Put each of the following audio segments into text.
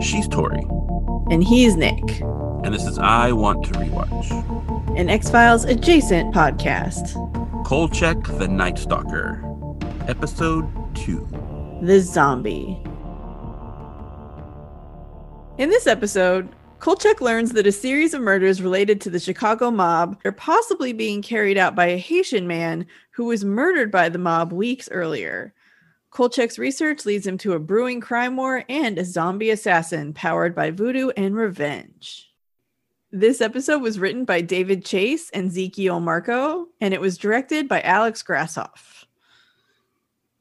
She's Tori, And he's Nick, and this is I Want to Rewatch. an X Files adjacent podcast. Kolchak the Night Stalker, Episode 2. The Zombie. In this episode, Kolchak learns that a series of murders related to the Chicago mob are possibly being carried out by a Haitian man who was murdered by the mob weeks earlier. Kolchak's research leads him to a brewing crime war and a zombie assassin powered by voodoo and revenge. This episode was written by David Chase and Ezekiel Marko, and it was directed by Alex Grasshoff.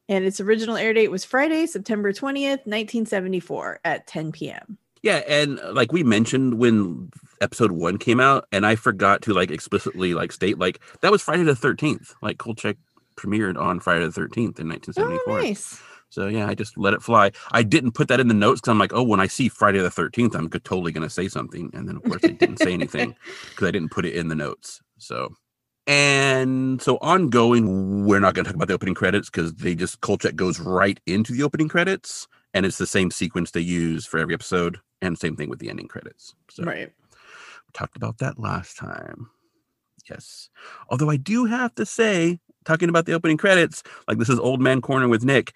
And its original air date was Friday, September 20th, 1974 at 10 p.m. Yeah, and uh, like we mentioned when episode one came out, and I forgot to like explicitly like state like that was Friday the 13th. Like Kolchak premiered on Friday the 13th in 1974. Oh, nice. So yeah, I just let it fly. I didn't put that in the notes because I'm like, oh, when I see Friday the 13th, I'm totally going to say something. And then of course I didn't say anything because I didn't put it in the notes. So, and so ongoing, we're not going to talk about the opening credits because they just Kolchak goes right into the opening credits, and it's the same sequence they use for every episode, and same thing with the ending credits. So Right. we talked about that last time. Yes. Although I do have to say, talking about the opening credits, like this is Old Man Corner with Nick.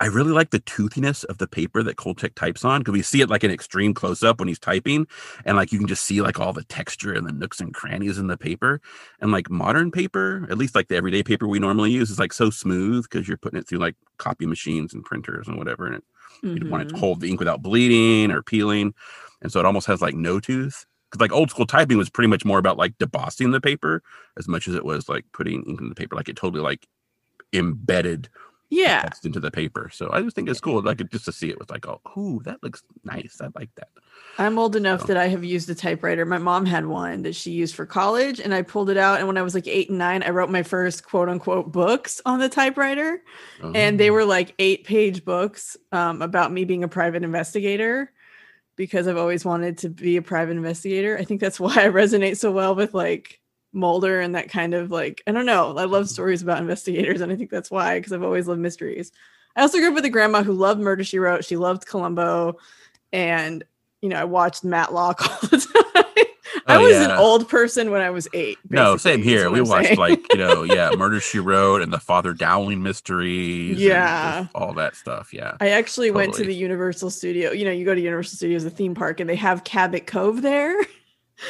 I really like the toothiness of the paper that Kolchak types on because we see it like an extreme close up when he's typing, and like you can just see like all the texture and the nooks and crannies in the paper. And like modern paper, at least like the everyday paper we normally use, is like so smooth because you're putting it through like copy machines and printers and whatever, and it you want it to Mhm. hold the ink without bleeding or peeling and so it almost has like no tooth because like old school typing was pretty much more about like debossing the paper as much as it was like putting ink in the paper like it totally like embedded Yeah. text into the paper so i just think it's cool like just to see it with like oh ooh that looks nice i like that I'm old enough So- that I have used a typewriter. My mom had one that she used for college, and I pulled it out. And when I was like eight and nine, I wrote my first quote unquote books on the typewriter. And they Oh. were like eight page books um, about me being a private investigator because I've always wanted to be a private investigator. I think that's why I resonate so well with like Mulder and that kind of like, I don't know. I love mm-hmm. stories about investigators. And I think that's why, because I've always loved mysteries. I also grew up with a grandma who loved Murder She Wrote. She loved Columbo. And, you know, I watched Matlock all the time. I Oh, was an old person when I was eight. no same here we I'm watched saying. like you know yeah murder she wrote and the father dowling mysteries Yeah. all that stuff yeah I actually went to the Universal Studio. You know, you go to Universal Studios, a theme park, and they have Cabot Cove there.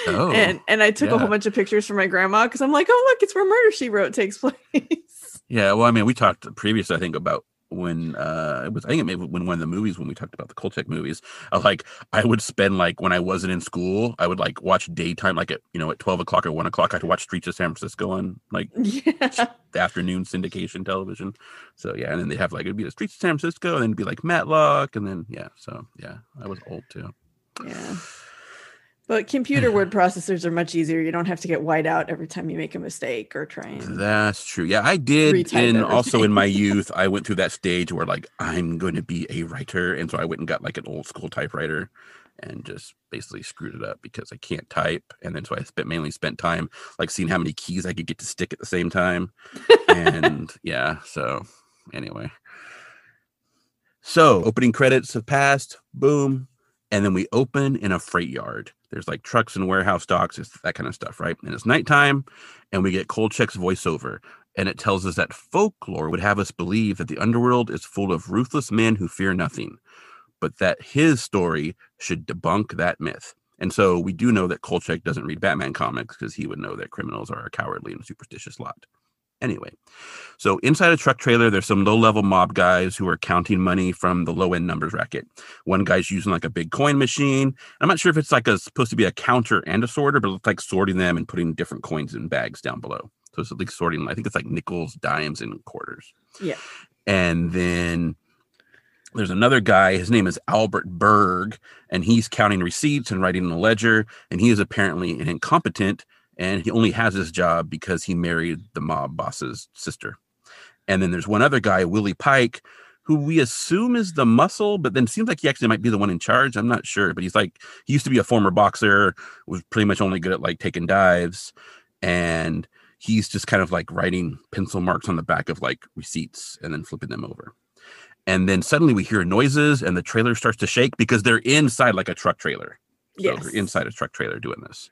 oh and and I took a whole bunch of pictures for my grandma because I'm like, oh look, it's where Murder She Wrote takes place. Yeah, well, I mean, we talked previously, I think, about when uh it was I think it maybe when one of the movies when we talked about the Kolchak movies. Uh, like I would spend like when I wasn't in school, I would like watch daytime, like at you know at twelve o'clock or one o'clock. I'd watch Streets of San Francisco on like yeah, the afternoon syndication television. So yeah, and then they'd have like it'd be the Streets of San Francisco, and then it'd be like Matlock, and then yeah. So yeah, I was old too. yeah. But computer mm-hmm. word processors are much easier. You don't have to get white out every time you make a mistake or try and. That's true. Yeah, I did. And also in my youth, I went through that stage where like I'm going to be a writer, and so I went and got like an old school typewriter, and just basically screwed it up because I can't type. And then so I spent mainly spent time like seeing how many keys I could get to stick at the same time. and yeah, so anyway. So opening credits have passed. Boom. And then we open in a freight yard. There's like trucks and warehouse docks, it's that kind of stuff, right? And it's nighttime, and we get Kolchak's voiceover, and it tells us that folklore would have us believe that the underworld is full of ruthless men who fear nothing, but that his story should debunk that myth. And so we do know that Kolchak doesn't read Batman comics because he would know that criminals are a cowardly and superstitious lot. Anyway, so inside a truck trailer, there's some low level mob guys who are counting money from the low end numbers racket. One guy's using like a big coin machine. I'm not sure if it's like a supposed to be a counter and a sorter, but it's like sorting them and putting different coins in bags down below. So it's like sorting, I think it's like nickels, dimes, and quarters. Yeah. And then there's another guy, his name is Albert Berg, and he's counting receipts and writing in a ledger. And he is apparently an incompetent, and he only has his job because he married the mob boss's sister. And then there's one other guy, Willie Pike, who we assume is the muscle, but then seems like he actually might be the one in charge. I'm not sure, but he's like he used to be a former boxer, was pretty much only good at like taking dives, and he's just kind of like writing pencil marks on the back of like receipts and then flipping them over. And then suddenly we hear noises and the trailer starts to shake because they're inside like a truck trailer. So Yes. they're inside a truck trailer doing this.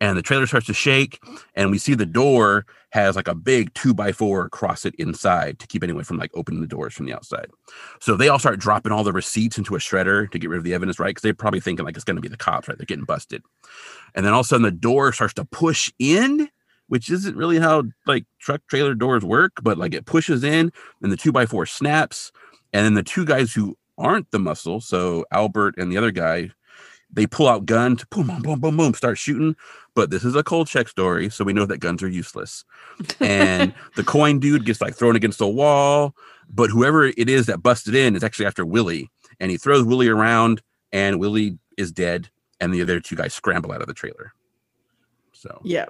And the trailer starts to shake, and we see the door has like a big two by four across it inside to keep anyone from like opening the doors from the outside. So they all start dropping all the receipts into a shredder to get rid of the evidence, right? Because they're probably thinking like it's going to be the cops, right? They're getting busted. And then all of a sudden the door starts to push in, which isn't really how like truck trailer doors work, but like it pushes in and the two by four snaps. And then the two guys who aren't the muscle, so Albert and the other guy, they pull out guns, boom, boom, boom, boom, boom, start shooting. But this is a Kolchak story, so we know that guns are useless. And the coin dude gets like thrown against a wall, but whoever it is that busted in is actually after Willie, and he throws Willie around, and Willie is dead, and the other two guys scramble out of the trailer. So yeah,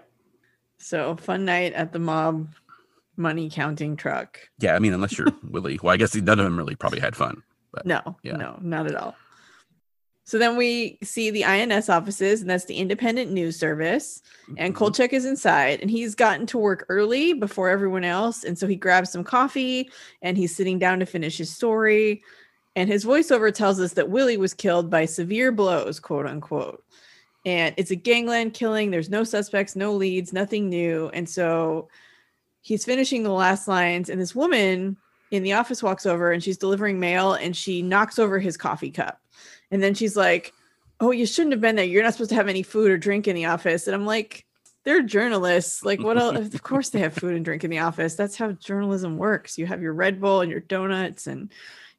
So fun night at the mob money counting truck. yeah, I mean, unless you're Willie, well, I guess none of them really probably had fun. No, Yeah. no, not at all. So then we see the INS offices, and that's the Independent News Service. And Mhm. Kolchak is inside, and he's gotten to work early before everyone else. And so he grabs some coffee and he's sitting down to finish his story. And his voiceover tells us that Willie was killed by severe blows, quote unquote. And it's a gangland killing. There's no suspects, no leads, nothing new. And so he's finishing the last lines, and this woman in the office walks over and she's delivering mail and she knocks over his coffee cup. And then she's like, Oh, you shouldn't have been there. You're not supposed to have any food or drink in the office. And I'm like, they're journalists. Like, what else? of course, they have food and drink in the office. That's how journalism works. You have your Red Bull and your donuts and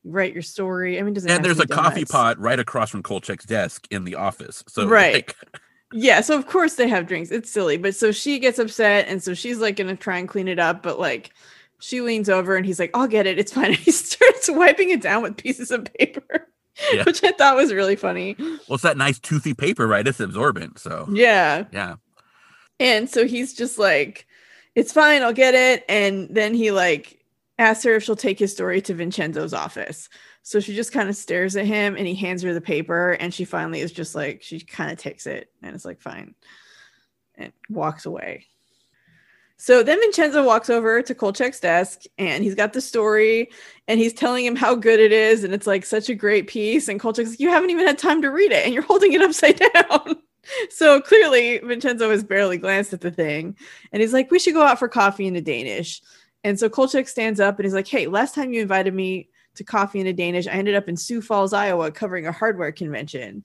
you write your story. I mean, does it and there's a coffee pot right across from Kolchak's desk in the office. So Right. like, Yeah, so of course they have drinks. It's silly, but so she gets upset, and so she's like gonna try and clean it up, but like she leans over and he's like, "I'll get it. It's fine." And he starts wiping it down with pieces of paper, Yeah. which I thought was really funny. well, it's that nice toothy paper, right? It's absorbent. So Yeah, yeah. and so he's just like, "It's fine. I'll get it." And then he like asks her if she'll take his story to Vincenzo's office. So she just kind of stares at him, and he hands her the paper, and she finally is just like, she kind of takes it, and it's like, "Fine," and walks away. So then Vincenzo walks over to Kolchak's desk and he's got the story and he's telling him how good it is. And it's like such a great piece. And Kolchak's like, You haven't even had time to read it and you're holding it upside down. so clearly, Vincenzo has barely glanced at the thing. And he's like, We should go out for coffee in a Danish. And so Kolchak stands up and he's like, Hey, last time you invited me to coffee in a Danish, I ended up in Sioux Falls, Iowa, covering a hardware convention.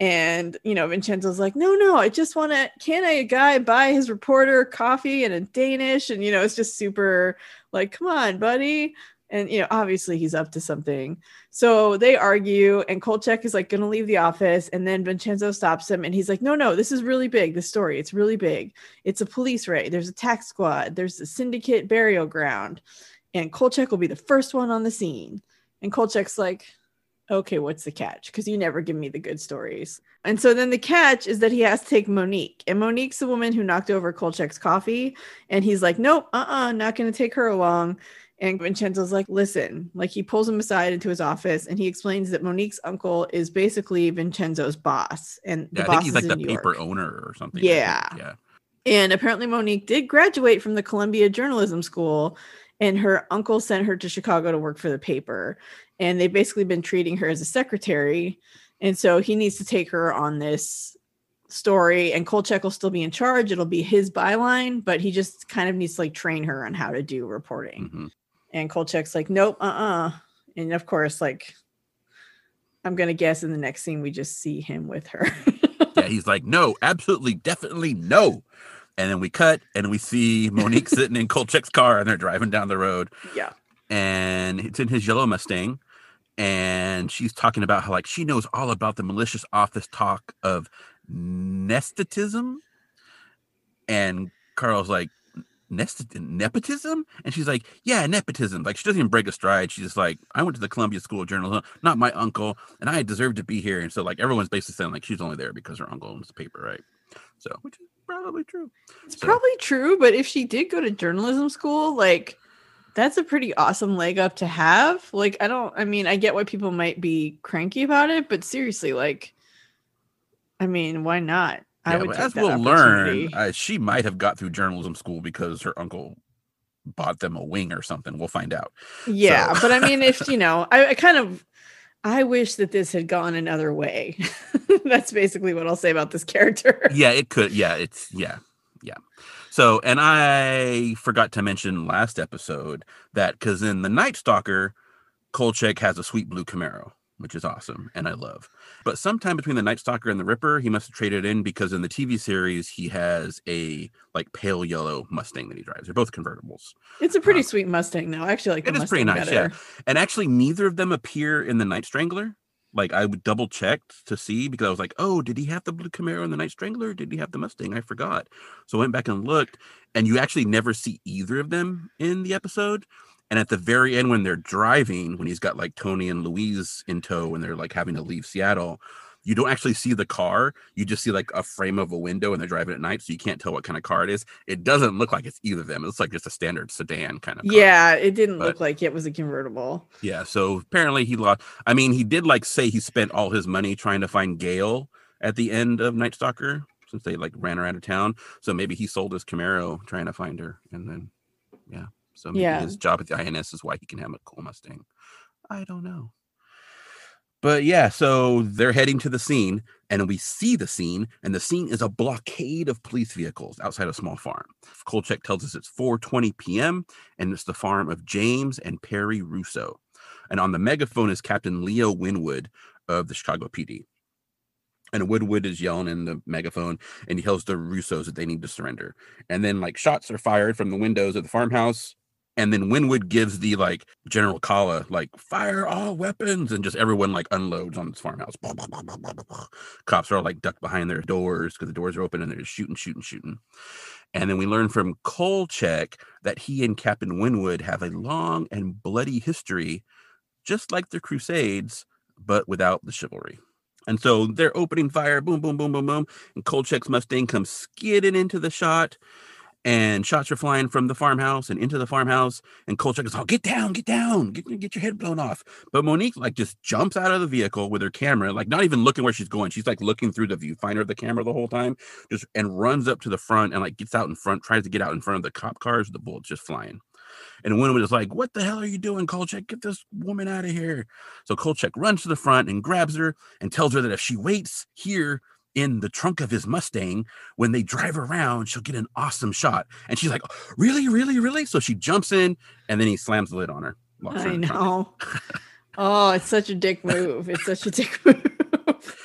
And you know, Vincenzo's like, no, no, I just want to. Can a guy buy his reporter coffee in a Danish? And you know, it's just super like, come on, buddy. And you know, obviously he's up to something. So they argue, and Kolchak is like going to leave the office, and then Vincenzo stops him, and he's like, no, no, this is really big. This story, it's really big. It's a police raid. There's a tax squad. There's a syndicate burial ground, and Kolchak will be the first one on the scene. And Kolchak's like, okay, what's the catch? Because you never give me the good stories. And so then the catch is that he has to take Monique. And Monique's the woman who knocked over Kolchak's coffee. And he's like, nope, uh uh not going to take her along. And Vincenzo's like, listen, like he pulls him aside into his office and he explains that Monique's uncle is basically Vincenzo's boss. And the Yeah, I boss he's is like in the New paper York. owner or something. Yeah. Yeah. And apparently, Monique did graduate from the Columbia Journalism School, and her uncle sent her to Chicago to work for the paper. And they've basically been treating her as a secretary. And so he needs to take her on this story, and Kolchak will still be in charge. It'll be his byline, but he just kind of needs to like train her on how to do reporting. Mhm. And Kolchak's like, nope, uh uh And of course, like, I'm going to guess in the next scene, we just see him with her. Yeah. He's like, no, absolutely, definitely no. And then we cut and we see Monique sitting in Kolchak's car and they're driving down the road. yeah. and it's in his yellow Mustang. And she's talking about how like she knows all about the malicious office talk of nepotism. And Carl's like, Nest nepotism? And she's like, Yeah, nepotism. Like she doesn't even break a stride. She's just like, I went to the Columbia School of Journalism, not my uncle, and I deserve to be here. And so like everyone's basically saying like she's only there because her uncle owns the paper, right? So which is probably true. It's So- probably true, but if she did go to journalism school, like that's a pretty awesome leg up to have. Like, I don't, I mean, I get why people might be cranky about it, but seriously, like, I mean, why not? I Yeah, would but take as we'll learn, uh, she might have got through journalism school because her uncle bought them a wing or something. We'll find out. Yeah, So- but I mean, if you know, I, I kind of, I wish that this had gone another way. That's basically what I'll say about this character. Yeah, it could. Yeah, it's yeah, yeah. So, and I forgot to mention last episode that because in the Night Stalker, Kolchak has a sweet blue Camaro, which is awesome and I love. But sometime between the Night Stalker and the Ripper, he must have traded in because in the TV series he has a like pale yellow Mustang that he drives. They're both convertibles. It's a pretty Um, sweet Mustang, though. I actually like the it is pretty Mustang nice, yeah. And actually, neither of them appear in the Night Strangler. Like I double checked to see because I was like, oh, did he have the blue Camaro in the Night Strangler? Or did he have the Mustang? I forgot. So I went back and looked, and you actually never see either of them in the episode. And at the very end, when they're driving, when he's got like Tony and Louise in tow, and they're like having to leave Seattle, you don't actually see the car. You just see like a frame of a window, and they're driving at night, so you can't tell what kind of car it is. It doesn't look like it's either of them. It looks like just a standard sedan kind of. car. Yeah, it didn't But- look like it was a convertible. Yeah, so apparently he lost. I mean, he did like say he spent all his money trying to find Gail at the end of Night Stalker since they like ran her out of town. So maybe he sold his Camaro trying to find her, and then yeah. So maybe Yeah. his job at the INS is why he can have a cool Mustang. I don't know. But yeah, so they're heading to the scene, and we see the scene, and the scene is a blockade of police vehicles outside a small farm. Kolchak tells us it's 4:20 p.m. and it's the farm of James and Perry Russo. And on the megaphone is Captain Leo Winwood of the Chicago PD. And Woodwood is yelling in the megaphone and he tells the Russos that they need to surrender. And then like shots are fired from the windows of the farmhouse. And then Winwood gives the like General Kala, like fire all weapons, and just everyone like unloads on this farmhouse. Cops are all like ducked behind their doors because the doors are open and they're just shooting, shooting, shooting. And then we learn from Kolchak that he and Captain Winwood have a long and bloody history, just like the Crusades, but without the chivalry. And so they're opening fire, boom, boom, boom, boom, boom. And Kolchak's Mustang comes skidding into the shot, and shots are flying from the farmhouse and into the farmhouse. And Kolchak is all, get down, get down, get, get your head blown off. But Monique, like, just jumps out of the vehicle with her camera, like, not even looking where she's going. She's like looking through the viewfinder of the camera the whole time, just and runs up to the front and like gets out in front, tries to get out in front of the cop cars, the bullets just flying. And Winwood is like, What the hell are you doing, Kolchak? Get this woman out of here. So Kolchak runs to the front and grabs her and tells her that if she waits here in the trunk of his Mustang, when they drive around, she'll get an awesome shot. And she's like, oh, Really, really, really? So she jumps in and then he slams the lid on her. I in the trunk. know. oh, it's such a dick move. It's such a dick move.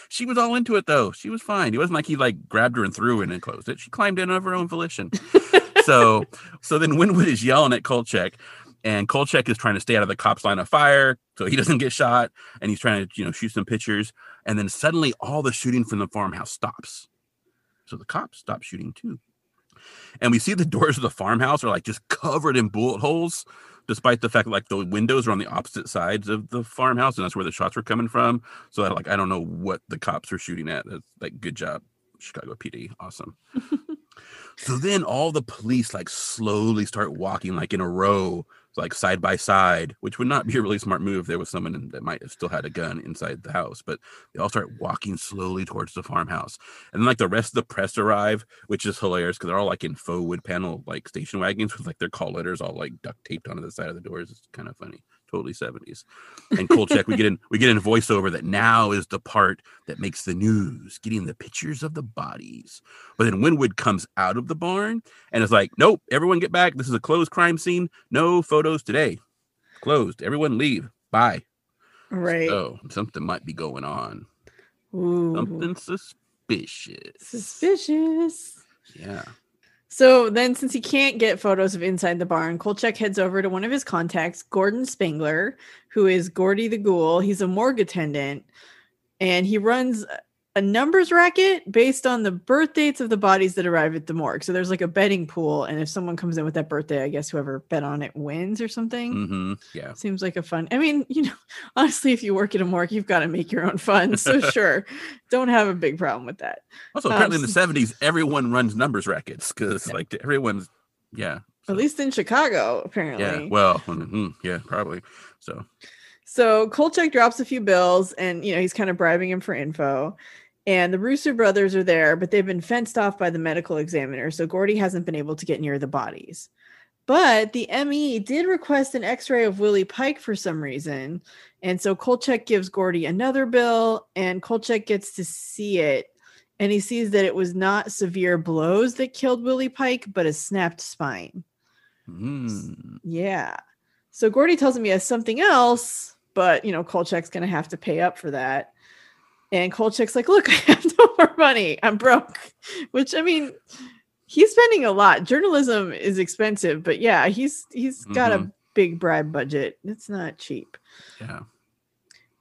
She was all into it though. She was fine. It wasn't like he like grabbed her and threw in and closed it. She climbed in of her own volition. so so then Winwood is yelling at Kolchak, and Kolchak is trying to stay out of the cops' line of fire so he doesn't get shot, and he's trying to you know shoot some pictures, and then suddenly all the shooting from the farmhouse stops. So the cops stop shooting too. And we see the doors of the farmhouse are like just covered in bullet holes, despite the fact like the windows are on the opposite sides of the farmhouse, and that's where the shots were coming from. So I, like I don't know what the cops are shooting at. That's like good job, Chicago PD. Awesome. so then all the police like slowly start walking like in a row, like side by side, which would not be a really smart move if there was someone that might have still had a gun inside the house. But they all start walking slowly towards the farmhouse. And then like the rest of the press arrive, which is hilarious because they're all like in faux wood panel like station wagons with like their call letters all like duct taped onto the side of the doors. It's kind of funny. Totally 70s. And Kolchak, we get in we get in voiceover that now is the part that makes the news, getting the pictures of the bodies. But then Winwood comes out of the barn and is like, Nope, everyone get back. This is a closed crime scene. No photos today. Closed. Everyone leave. Bye. Right. So something might be going on. Ooh. Something suspicious. Suspicious. Yeah. So then, since he can't get photos of inside the barn, Kolchak heads over to one of his contacts, Gordon Spangler, who is Gordy the Ghoul. He's a morgue attendant, and he runs a numbers racket based on the birth dates of the bodies that arrive at the morgue. So there's like a betting pool, and if someone comes in with that birthday, I guess whoever bet on it wins or something. Mm-hmm. Yeah. Seems like a fun. I mean, you know, honestly, if you work at a morgue, you've got to make your own fun. So sure, don't have a big problem with that. Also, Um, apparently in the seventies, everyone runs numbers rackets because like everyone's yeah. At least in Chicago, apparently. Yeah. Well, mhm, yeah, probably. So So Kolchak drops a few bills and you know he's kind of bribing him for info. And the Russo brothers are there, but they've been fenced off by the medical examiner. So Gordy hasn't been able to get near the bodies. But the ME did request an x ray of Willie Pike for some reason. And so Kolchak gives Gordy another bill, and Kolchak gets to see it. And he sees that it was not severe blows that killed Willie Pike, but a snapped spine. Mm. Yeah. So Gordy tells him he has something else, but you know, Kolchak's gonna have to pay up for that. And Kolchak's like, look, I have no more money. I'm broke. Which I mean, he's spending a lot. Journalism is expensive, but yeah, he's he's got a mm-hmm. big bribe budget. It's not cheap. Yeah.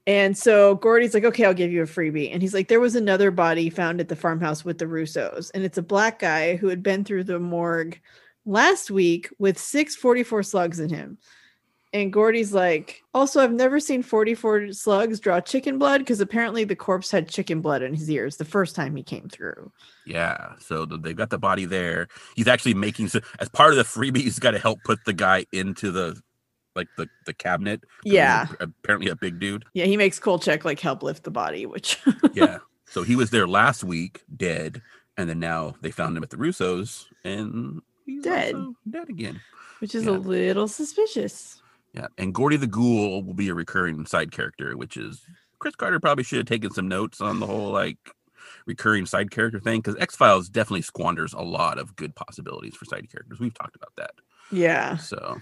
And so Gordy's like, okay, I'll give you a freebie. And he's like, there was another body found at the farmhouse with the Russos, and it's a black guy who had been through the morgue last week with six 44 slugs in him. And Gordy's like, also, I've never seen 44 slugs draw chicken blood because apparently the corpse had chicken blood in his ears the first time he came through. Yeah. So they've got the body there. He's actually making, so as part of the freebie, he's got to help put the guy into the, like the, the cabinet. Yeah. apparently a big dude. Yeah, he makes Kolchak like help lift the body, which Yeah. so he was there last week, dead. And then now they found him at the Russos and he's Dead. dead again. which is Yeah. a little suspicious. Yeah, and Gordy the Ghoul will be a recurring side character, which is Chris Carter probably should have taken some notes on the whole like recurring side character thing because X Files definitely squanders a lot of good possibilities for side characters. We've talked about that. Yeah. So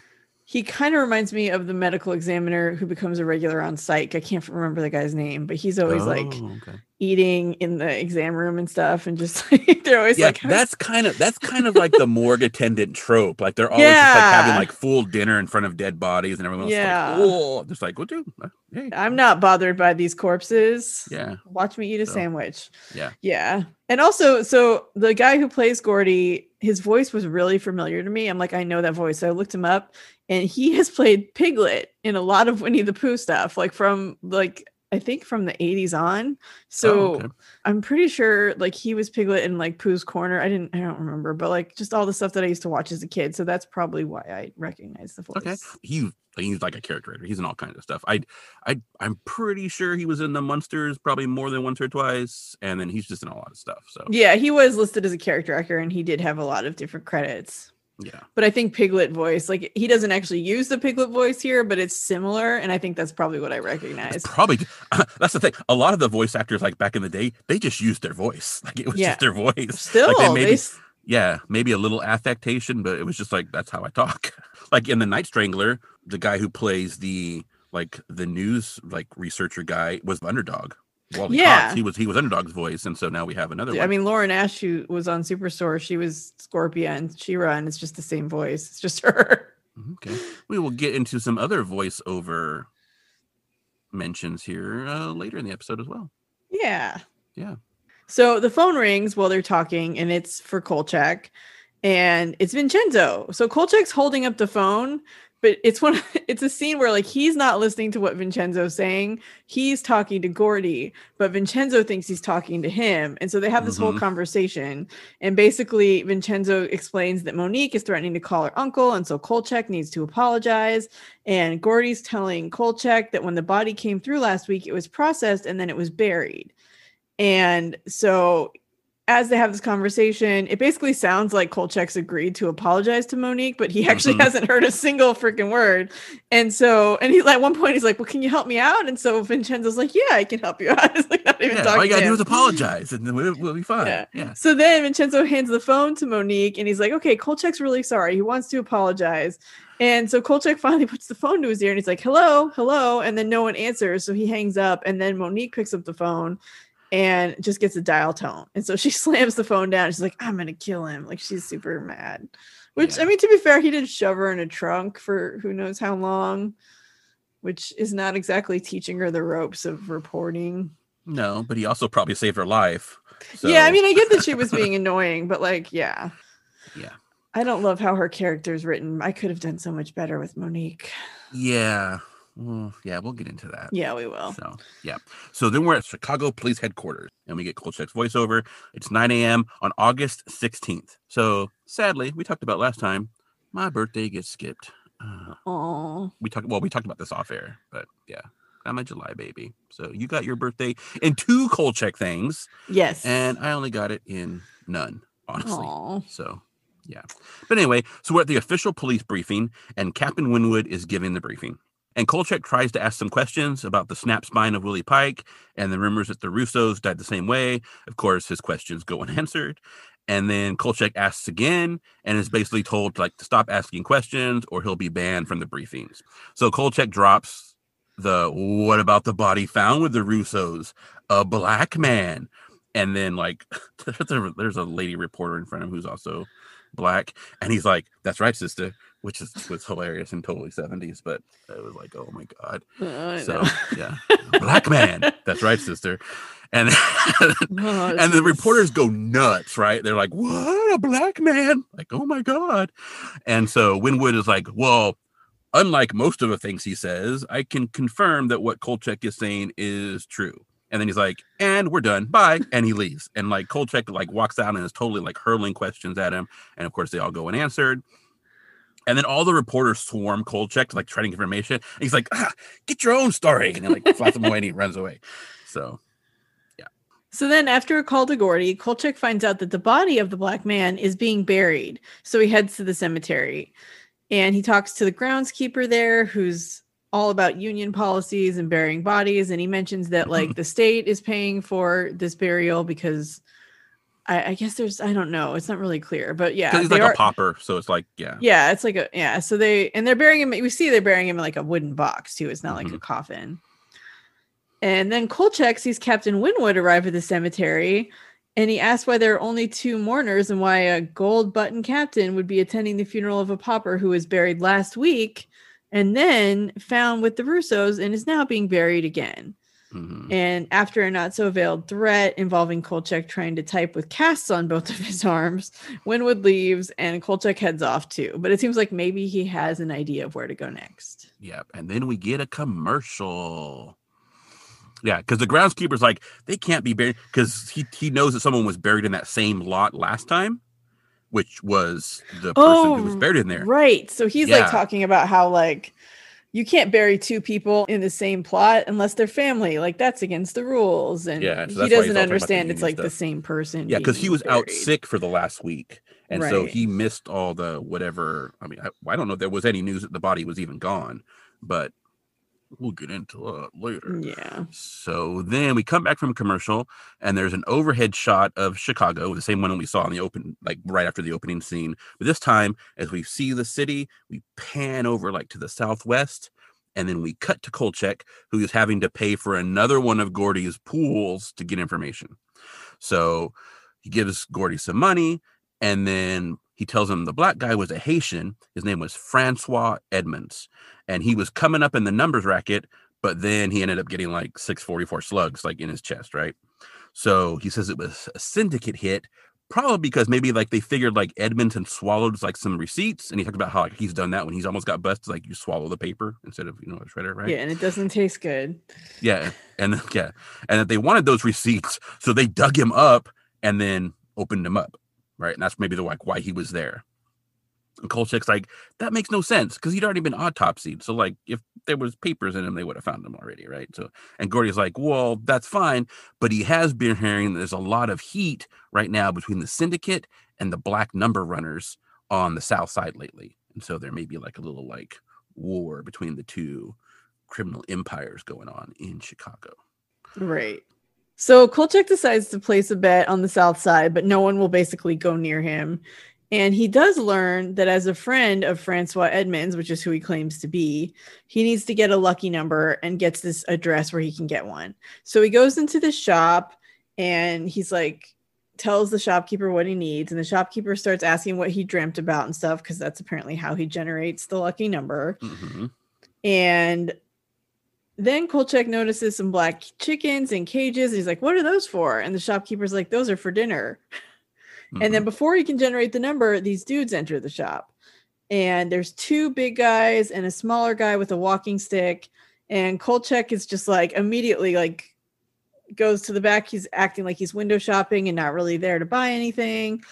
He kind of reminds me of the medical examiner who becomes a regular on psych. I can't remember the guy's name, but he's always like Oh, okay. eating in the exam room and stuff, and just like they're always yeah, like, that's kind of that's kind of like the morgue attendant trope. Like they're always just like having like full dinner in front of dead bodies, and everyone's Yeah. like, "Oh, just like, well, dude, uh, hey, I'm not bothered by these corpses. yeah, Watch me eat a So, sandwich. yeah. Yeah. And also, so the guy who plays Gordy, his voice was really familiar to me. I'm like, I know that voice. So I looked him up and he has played Piglet in a lot of Winnie the Pooh stuff, like from like I think from the 80s on. So Oh, okay. I'm pretty sure like he was Piglet in like Pooh's Corner. I didn't I don't remember, but like just all the stuff that I used to watch as a kid. So that's probably why I recognize the voice. Okay. He he's like a character actor. He's in all kinds of stuff. I I I'm pretty sure he was in the Munsters probably more than once or twice, and then he's just in a lot of stuff. So Yeah, he was listed as a character actor and he did have a lot of different credits. Yeah, but I think Piglet voice, like he doesn't actually use the Piglet voice here, but it's similar, and I think that's probably what I recognize. it's probably that's the thing. A lot of the voice actors, like back in the day, they just used their voice. Like it was Yeah. just their voice. Still, like they they, maybe s- yeah, maybe a little affectation, but it was just like that's how I talk. like in the Night Strangler, the guy who plays the like the news like researcher guy was underdog. Wally Yeah. Cox, he was he was underdog's voice, and so now we have another I one. mean, Lauren Ash, who was on Superstore, she was Scorpia and She-Ra, and it's just the same voice. It's just her. Okay. We will get into some other voiceover mentions here uh, later in the episode as well. Yeah. Yeah. So the phone rings while they're talking, and it's for Kolchak, and it's Vincenzo. So Kolchak's holding up the phone, but it's one. It's a scene where like he's not listening to what Vincenzo's saying. He's talking to Gordy, but Vincenzo thinks he's talking to him, and so they have this whole Mhm. conversation. And basically, Vincenzo explains that Monique is threatening to call her uncle, and so Kolchak needs to apologize. And Gordy's telling Kolchak that when the body came through last week, it was processed and then it was buried. And so as they have this conversation, it basically sounds like Kolchak's agreed to apologize to Monique, but he actually Mhm. hasn't heard a single freaking word. And so, and he at one point he's like, "Well, can you help me out?" And so Vincenzo's like, "Yeah, I can help you out." It's like not even Yeah, talking. all you gotta to do is apologize, and then we'll, we'll be fine. Yeah. Yeah. So then Vincenzo hands the phone to Monique and he's like, okay, Kolchak's really sorry. He wants to apologize. And so Kolchak finally puts the phone to his ear and he's like, hello, hello. And then no one answers. So he hangs up. And then Monique picks up the phone and just gets a dial tone. And so she slams the phone down. She's like, I'm going to kill him. Like she's super mad. Which, Yeah. I mean, to be fair, he did shove her in a trunk for who knows how long, which is not exactly teaching her the ropes of reporting. No, but he also probably saved her life. So, Yeah, I mean, I get that she was being annoying, but like, yeah. Yeah. I don't love how her character's written. I could have done so much better with Monique. yeah, well, yeah, we'll get into that. Yeah, we will. So yeah. So then we're at Chicago Police Headquarters and we get Kolchak's voiceover. It's 9 a.m. on August 16th. So sadly, we talked about last time, my birthday gets skipped. Uh, Oh, we talked well, we talked about this off air, but yeah. I'm a July baby. So you got your birthday in two Kolchak things, Yes. and I only got it in none, honestly. Aw. So, yeah. But anyway, so we're at the official police briefing, and Captain Winwood is giving the briefing. And Kolchak tries to ask some questions about the snap spine of Willie Pike and the rumors that the Russos died the same way. Of course, his questions go unanswered. And then Kolchak asks again and is basically told like to stop asking questions or he'll be banned from the briefings. So Kolchak drops the what about the body found with the Russos? A black man. And then like there's a, lady reporter in front of him who's also black, and he's like, "That's right, sister," which is was hilarious and totally seventies, but it was like, "Oh my god!" Uh, I So know. yeah, black man. That's right, sister. And Oh, and the reporters go nuts, right? They're like, "What a black man!" Like, "Oh my god!" And so Winwood is like, "Well." Unlike most of the things he says, I can confirm that what Kolchak is saying is true. And then he's like, and we're done. Bye. And he leaves. And like Kolchak like walks out and is totally like hurling questions at him. And of course they all go unanswered. And then all the reporters swarm Kolchak to like try to get information. And he's like, ah, get your own story. And then like flaps him away and he runs away. So yeah. So then, after a call to Gordy, Kolchak finds out that the body of the black man is being buried. So he heads to the cemetery and he talks to the groundskeeper there, who's all about union policies and burying bodies. And he mentions that, like, the state is paying for this burial because I, I guess there's, I don't know, it's not really clear, but yeah, he's like are- a popper, So it's like, yeah. yeah, it's like a yeah. So they and they're burying him. We see they're burying him in like a wooden box too. It's not like a mm-hmm. coffin. And then Kolchak sees Captain Winwood arrive at the cemetery, and he asks why there are only two mourners and why a gold button captain would be attending the funeral of a pauper who was buried last week and then found with the Russos and is now being buried again. Mhm. And after a not so veiled threat involving Kolchak trying to type with casts on both of his arms, Winwood leaves and Kolchak heads off too. But it seems like maybe he has an idea of where to go next. Yep. And then we get a commercial. Yeah, because the groundskeeper's like, they can't be buried because he, he knows that someone was buried in that same lot last time, which was the person who was Oh, buried in there. Right. So he's Yeah. like talking about how like you can't bury two people in the same plot unless they're family. Like that's against the rules. And Yeah, so he that's why he's doesn't all talking about the understand it's like the same person. Yeah, because he was out sick for the last week. And so he missed all the whatever. I mean, I, I don't know if there was any news that the body was even gone, but we'll get into that later. Yeah. So then we come back from commercial, and there's an overhead shot of Chicago, the same one we saw in the open, like right after the opening scene. But this time, as we see the city, we pan over like to the southwest, and then we cut to Kolchak, who is having to pay for another one of Gordy's pools to get information. So he gives Gordy some money, and then he tells him the black guy was a Haitian. His name was Francois Edmonds, and he was coming up in the numbers racket but then he ended up getting like 644 slugs like in his chest right so he says it was a syndicate hit probably because maybe like they figured like edmonton swallowed like some receipts and he talked about how like he's done that when he's almost got busted like you swallow the paper instead of you know a shredder right Yeah, and it doesn't taste good. yeah and yeah and that they wanted those receipts so they dug him up and then opened him up right and that's maybe the like why he was there and Kolchak's like that makes no sense because he'd already been autopsied so like if there was papers in him they would have found him already right so and Gordy's like well that's fine but he has been hearing there's a lot of heat right now between the syndicate and the black number runners on the south side lately and so there may be like a little like war between the two criminal empires going on in Chicago. Right. So Kolchak decides to place a bet on the south side, but no one will basically go near him. And he does learn that as a friend of Francois Edmonds, which is who he claims to be, he needs to get a lucky number and gets this address where he can get one. So he goes into the shop and he's like, tells the shopkeeper what he needs. And the shopkeeper starts asking what he dreamt about and stuff, because that's apparently how he generates the lucky number. Mhm. And then Kolchak notices some black chickens in cages. And he's like, What are those for? And the shopkeeper's like, Those are for dinner. And then Mhm. before he can generate the number, these dudes enter the shop. And there's two big guys and a smaller guy with a walking stick. And Kolchak is just like immediately like goes to the back. He's acting like he's window shopping and not really there to buy anything.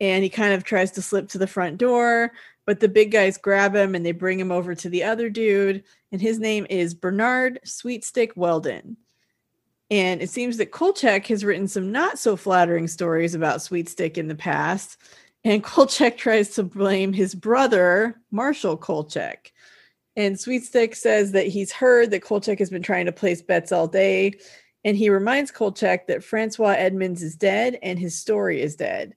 And he kind of tries to slip to the front door. but the big guys grab him and they bring him over to the other dude, and his name is Bernard Sweetstick Weldon. And it seems that Kolchak has written some not so flattering stories about Sweetstick in the past. And Kolchak tries to blame his brother, Marshall Kolchak. And Sweetstick says that he's heard that Kolchak has been trying to place bets all day. And he reminds Kolchak that Francois Edmonds is dead and his story is dead.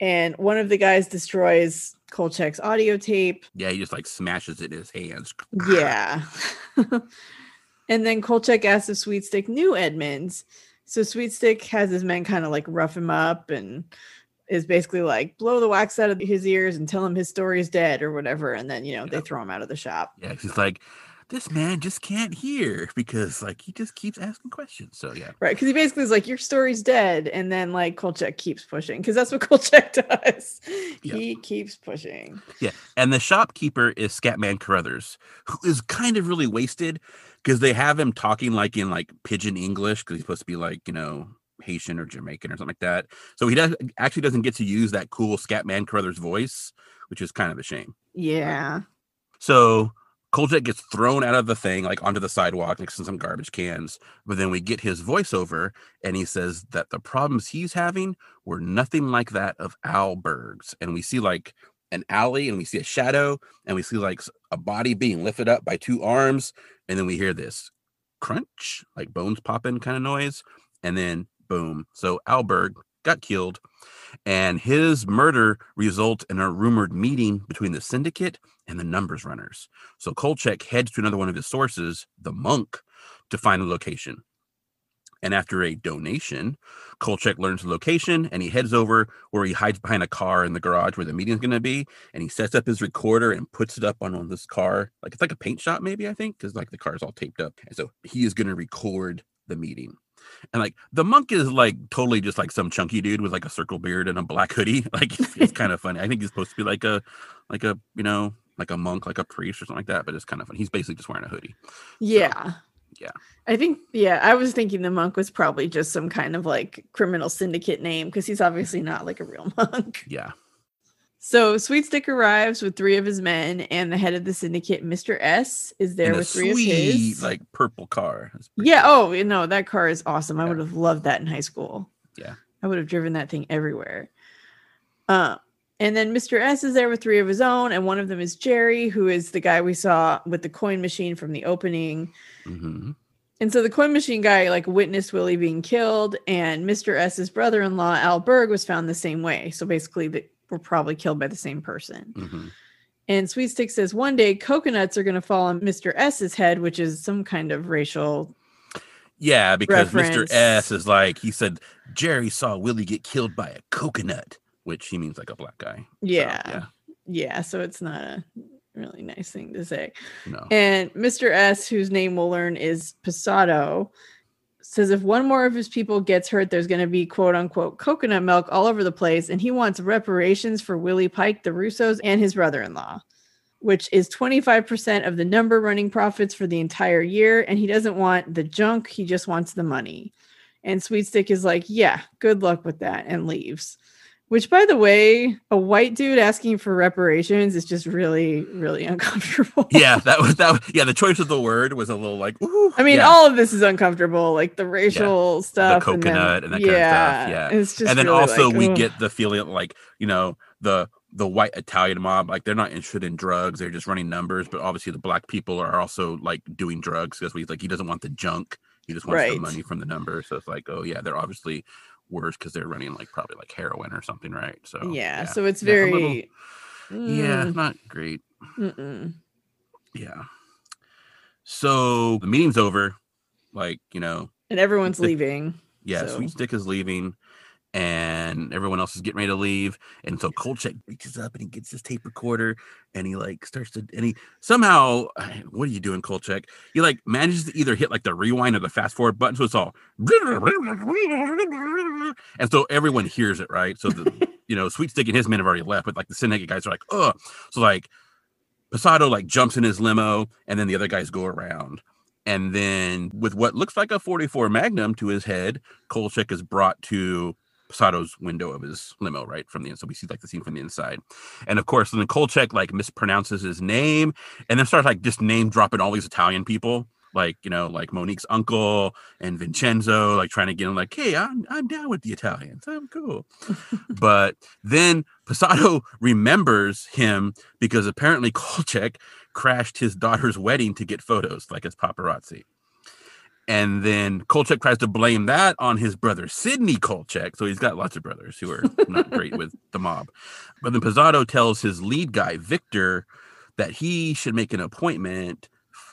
And one of the guys destroys Kolchak's audio tape. Yeah, he just like smashes it in his hands. Yeah. and then Kolchak asks if Sweetstick knew Edmonds. So Sweetstick has his men kind of like rough him up and is basically like blow the wax out of his ears and tell him his story is dead or whatever. And then, you know, they throw him out of the shop. Yeah, he's like, this man just can't hear because like he just keeps asking questions. So yeah. Right. Cause he basically is like, your story's dead. And then like Kolchak keeps pushing because that's what Kolchak does. He keeps pushing. Yeah. And the shopkeeper is Scatman Crothers, who is kind of really wasted because they have him talking like in like pidgin English because he's supposed to be like, you know, Haitian or Jamaican or something like that. So he does actually doesn't get to use that cool Scatman Crothers voice, which is kind of a shame. Yeah. So Kolchak gets thrown out of the thing, like onto the sidewalk next to some garbage cans. But then we get his voiceover, and he says that the problems he's having were nothing like that of Al Berg's. And we see like an alley, and we see a shadow, and we see like a body being lifted up by two arms, and then we hear this crunch, like bones popping kind of noise, and then boom. So Al Berg got killed, and his murder results in a rumored meeting between the syndicate and the numbers runners. So Kolchak heads to another one of his sources, the monk, to find the location. And after a donation, Kolchak learns the location and he heads over where he hides behind a car in the garage where the meeting's going to be. And he sets up his recorder and puts it up on, on this car. Like it's like a paint shop, maybe, I think, because like the car's all taped up. And so he is going to record the meeting. And like the monk is like totally just like some chunky dude with like a circle beard and a black hoodie. Like it's, it's kind of funny. I think he's supposed to be like a like a you know like a monk, like a priest or something like that. But it's kind of fun. He's basically just wearing a hoodie. Yeah. So, yeah. I think yeah, I was thinking the monk was probably just some kind of like criminal syndicate name because he's obviously not like a real monk. Yeah. So Sweetstick arrives with three of his men, and the head of the syndicate, Mr. S, is there with three sweet, of his. like purple car. Yeah. Cool. Oh no, that car is awesome. Yeah. I would have loved that in high school. Yeah. I would have driven that thing everywhere. Uh, and then Mr. S is there with three of his own, and one of them is Jerry, who is the guy we saw with the coin machine from the opening. Mm-hmm. And so the coin machine guy like witnessed Willie being killed, and Mr. S's brother-in-law Al Berg was found the same way. So basically, the were probably killed by the same person. Mm-hmm. And Sweetstick says one day coconuts are going to fall on Mr. S's head, which is some kind of racial. Yeah, because reference. Mr. S is like he said Jerry saw Willie get killed by a coconut, which he means like a black guy. Yeah. So, yeah. Yeah. So it's not a really nice thing to say. No. And Mr. S, whose name we'll learn is Pasado, says if one more of his people gets hurt, there's going to be quote unquote coconut milk all over the place. And he wants reparations for Willie Pike, the Russos, and his brother in law, which is 25% of the number running profits for the entire year. And he doesn't want the junk, he just wants the money. And Sweetstick is like, yeah, good luck with that, and leaves. Which, by the way, a white dude asking for reparations is just really, really uncomfortable. yeah, that was that. Was, yeah, the choice of the word was a little like. Ooh, I mean, yeah. all of this is uncomfortable, like the racial yeah. stuff, the coconut, and, then, and that yeah, kind of stuff. Yeah, it's just and then really also like, we get the feeling like you know the the white Italian mob, like they're not interested in drugs; they're just running numbers. But obviously, the black people are also like doing drugs because he's like he doesn't want the junk; he just wants right. the money from the number. So it's like, oh yeah, they're obviously worse because they're running like probably like heroin or something, right? So yeah, yeah. so it's very yeah, little, mm. yeah not great. Mm-mm. Yeah. So the meeting's over, like you know, and everyone's leaving. Yeah, so. Sweetstick is leaving, and everyone else is getting ready to leave. And so Kolchak reaches up and he gets his tape recorder and he like starts to and he somehow what are you doing, Kolchak? He like manages to either hit like the rewind or the fast forward button, so it's all and so everyone hears it, right? So the you know, Sweetstick and his men have already left, but like the Syndicate guys are like, oh, so like Pasado like jumps in his limo and then the other guys go around. And then with what looks like a 44 Magnum to his head, Kolchak is brought to Posado's window of his limo, right from the inside. So we see like the scene from the inside, and of course, then Kolchak like mispronounces his name, and then starts like just name dropping all these Italian people, like you know, like Monique's uncle and Vincenzo, like trying to get him like, hey, I'm I'm down with the Italians, I'm cool. but then Posado remembers him because apparently Kolchak crashed his daughter's wedding to get photos, like as paparazzi. And then Kolchak tries to blame that on his brother Sidney Kolchak. So he's got lots of brothers who are not great with the mob. But then Posado tells his lead guy, Victor, that he should make an appointment.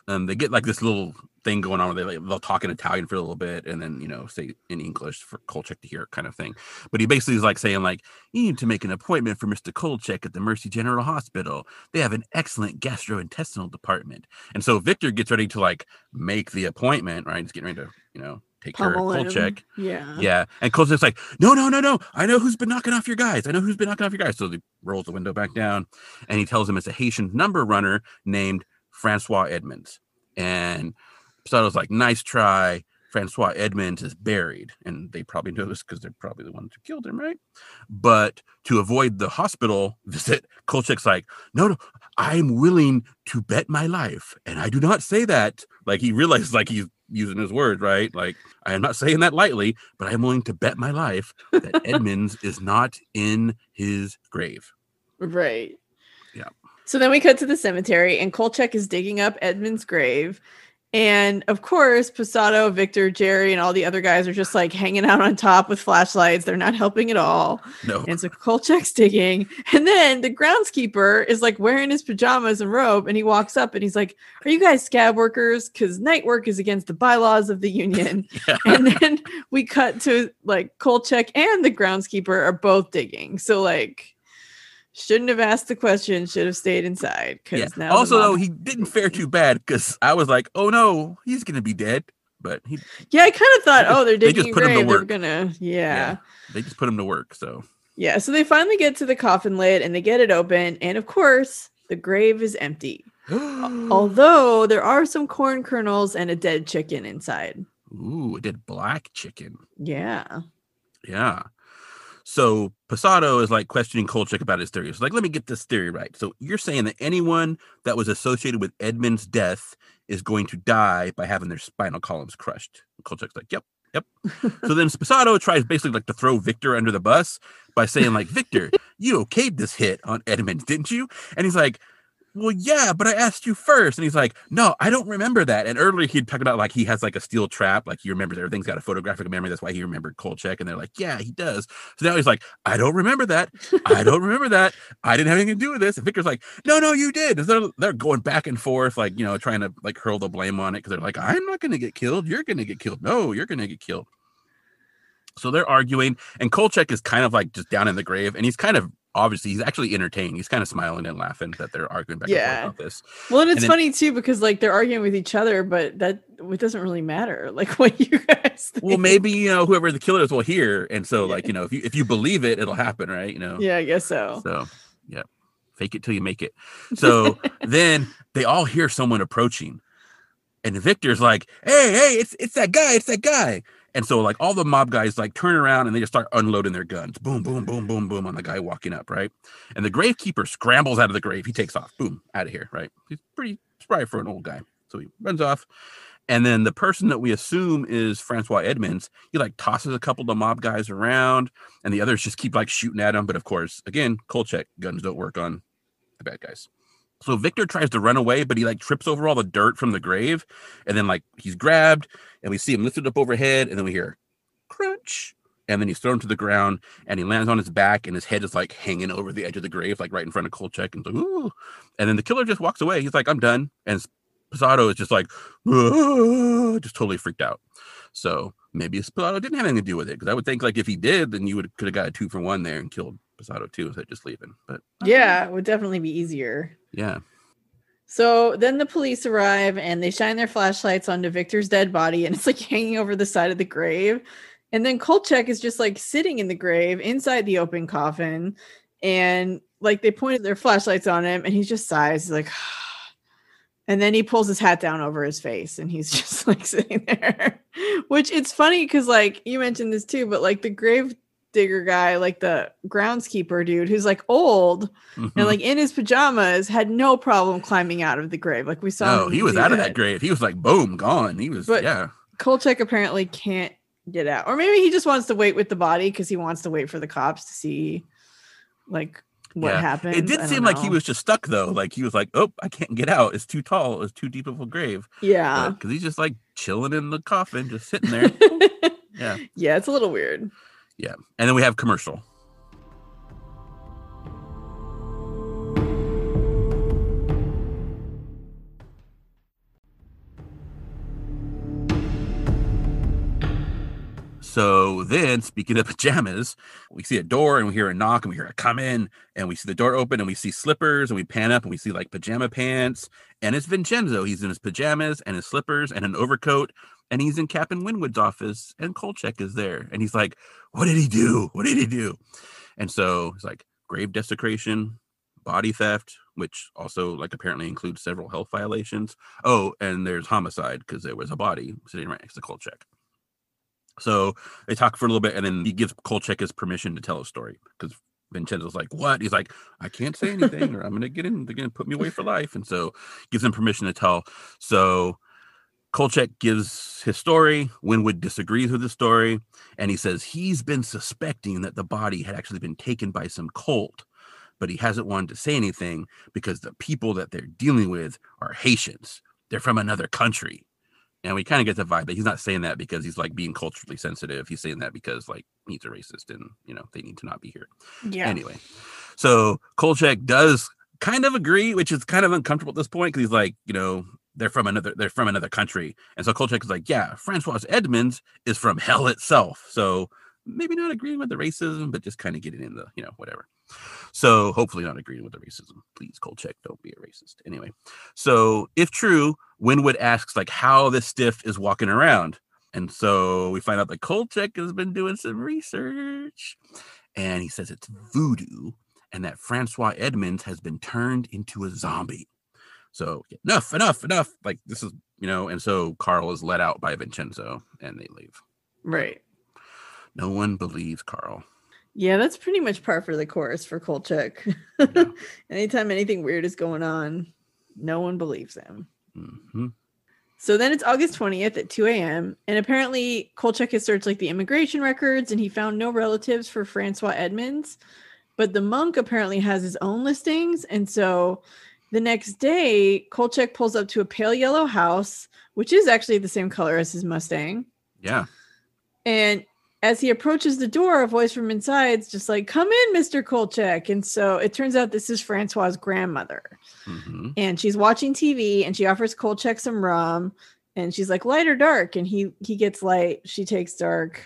And they get like this little thing going on where they like, they'll talk in Italian for a little bit and then you know say in English for Kolchak to hear kind of thing. But he basically is like saying like you need to make an appointment for Mr. Kolchak at the Mercy General Hospital. They have an excellent gastrointestinal department. And so Victor gets ready to like make the appointment, right? He's getting ready to you know take Pummel care of Kolchak. Yeah. Yeah. And Kolchak's like, no, no, no, no. I know who's been knocking off your guys. I know who's been knocking off your guys. So he rolls the window back down and he tells him it's a Haitian number runner named Francois Edmonds. And Posado's like, nice try. Francois Edmonds is buried. And they probably know this because they're probably the ones who killed him, right? But to avoid the hospital visit, Kolchak's like, no, no, I'm willing to bet my life. And I do not say that. Like he realizes like he's using his words, right? Like I am not saying that lightly, but I'm willing to bet my life that Edmonds is not in his grave. Right. So then we cut to the cemetery, and Kolchak is digging up Edmonds' grave. And of course, Posado, Victor, Jerry, and all the other guys are just like hanging out on top with flashlights. They're not helping at all. No. And so Kolchak's digging. And then the groundskeeper is like wearing his pajamas and robe. And he walks up and he's like, Are you guys scab workers? Because night work is against the bylaws of the union. Yeah. and then we cut to like Kolchak and the groundskeeper are both digging. So like shouldn't have asked the question, should have stayed inside. Yeah. Because now Also, though, he didn't fare too bad because I was like, oh no, he's gonna be dead. But he yeah, I kind of thought, oh, they're they digging just a put him to grave. They're gonna, yeah. they just put him to work. So yeah, So they finally get to the coffin lid and they get it open, and of course, the grave is empty. Although there are some corn kernels and a dead chicken inside. Ooh, it did black chicken. Yeah. Yeah. So Posado is like questioning Kolchak about his theory. It's like, let me get this theory right. So you're saying that anyone that was associated with Edmonds' death is going to die by having their spinal columns crushed. And Kolchak's like, yep, yep. so then Posado tries basically like to throw Victor under the bus by saying like, Victor, you okayed this hit on Edmund, didn't you? And he's like, well, yeah, but I asked you first. And he's like, no, I don't remember that. And earlier he'd talked about like he has like a steel trap, like he remembers everything's got a photographic memory. That's why he remembered Kolchak. And they're like, yeah, he does. So now he's like, I don't remember that. I don't remember that. I didn't have anything to do with this. And Victor's like, no, no, you did. And they're, they're going back and forth, like, you know, trying to like hurl the blame on it because they're like, I'm not going to get killed. You're going to get killed. No, you're going to get killed. So they're arguing, and Kolchak is kind of like just down in the grave, and he's kind of obviously he's actually entertained. He's kind of smiling and laughing that they're arguing back Yeah. and forth about this. Well, and it's And then- funny too because like they're arguing with each other, but that it doesn't really matter. Like what you guys think. Well, maybe you know whoever the killer is will hear, and so Yeah. like you know if you if you believe it, it'll happen, right? You know. Yeah, I guess so. So, yeah, fake it till you make it. So then they all hear someone approaching, and Victor's like, "Hey, hey, it's it's that guy, it's that guy." And so like all the mob guys like turn around and they just start unloading their guns, boom, boom, boom, boom, boom, on the guy walking up, right? And the gravekeeper scrambles out of the grave. He takes off, boom, out of here, right? He's pretty spry for an old guy, so he runs off. And then the person that we assume is Francois Edmonds, he like tosses a couple of the mob guys around, and the others just keep like shooting at him. But of course, again, Kolchak guns don't work on the bad guys. So Victor tries to run away, but he like trips over all the dirt from the grave, and then like he's grabbed, and we see him lifted up overhead, and then we hear crunch, and then he's thrown to the ground, and he lands on his back, and his head is like hanging over the edge of the grave, like right in front of Kolchak, and so, ooh. and then the killer just walks away. He's like, "I'm done," and Posado is just like, "Ah," just totally freaked out. So maybe Posado didn't have anything to do with it, because I would think like if he did, then you would could have got a two for one there and killed Posado too, instead of just leaving. But Yeah, it would definitely be easier. yeah, So then the police arrive and they shine their flashlights onto Victor's dead body, and it's like hanging over the side of the grave. And then Kolchak is just like sitting in the grave inside the open coffin, and like they pointed their flashlights on him, and he just sighs, he's like, and then he pulls his hat down over his face, and he's just like sitting there. Which it's funny because like you mentioned this too, but like the grave digger guy, like the groundskeeper dude, who's like old Mhm. and like in his pajamas, had no problem climbing out of the grave. Like we saw. Oh, he was out of that grave. He was like, boom, gone. He was, But- yeah. Kolchak apparently can't get out, or maybe he just wants to wait with the body because he wants to wait for the cops to see, like, what Yeah. happened. It did seem like he was just stuck though. Like he was like, oh, I can't get out. It's too tall. It's too deep of a grave. Yeah. Because he's just like chilling in the coffin, just sitting there. yeah. yeah, it's a little weird. Yeah. And then we have commercial. So then, speaking of pajamas, we see a door and we hear a knock and we hear a come in and we see the door open and we see slippers and we pan up and we see like pajama pants and it's Vincenzo. He's in his pajamas and his slippers and an overcoat and he's in Captain Winwood's office and Kolchak is there and he's like, "What did he do? What did he do?" And so it's like grave desecration, body theft, which also like apparently includes several health violations. Oh, and there's homicide because there was a body sitting right next to Kolchak. So they talk for a little bit, and then he gives Kolchak his permission to tell a story because Vincenzo's like, "What?" He's like, "I can't say anything, or I'm gonna get in. They're gonna put me away for life." And so gives him permission to tell. So Kolchak gives his story. Winwood disagrees with the story, and he says he's been suspecting that the body had actually been taken by some cult, but he hasn't wanted to say anything because the people that they're dealing with are Haitians. They're from another country. And we kind of get the vibe that he's not saying that because he's like being culturally sensitive. He's saying that because like he's a racist and you know they need to not be here. Yeah. Anyway, so Kolchak does kind of agree, which is kind of uncomfortable at this point because he's like, you know, they're from another they're from another country, and so Kolchak is like, yeah, Francois Edmonds is from hell itself. So maybe not agreeing with the racism, but just kind of getting in the you know whatever. So hopefully not agreeing with the racism. Please, Kolchak, don't be a racist. Anyway, so if true, Winwood asks like how this stiff is walking around. And so we find out that Kolchak has been doing some research and he says it's voodoo and that Francois Edmonds has been turned into a zombie. So enough, enough, enough. Like this is, you know, and so Carl is let out by Vincenzo and they leave. Right. No one believes Carl. Yeah, that's pretty much par for the course for Kolchak. Yeah. Anytime anything weird is going on, no one believes him. hmm So then it's August 20th at 2 a.m. And apparently Kolchak has searched like the immigration records and he found no relatives for Francois Edmonds. But the monk apparently has his own listings. And so the next day, Kolchak pulls up to a pale yellow house, which is actually the same color as his Mustang. Yeah. And as he approaches the door, a voice from inside is just like, Come in, Mr. Kolchak. And so it turns out this is Francois's grandmother hmm and she's watching TV and she offers Kolchak some rum and she's like light or dark and he he gets light she takes dark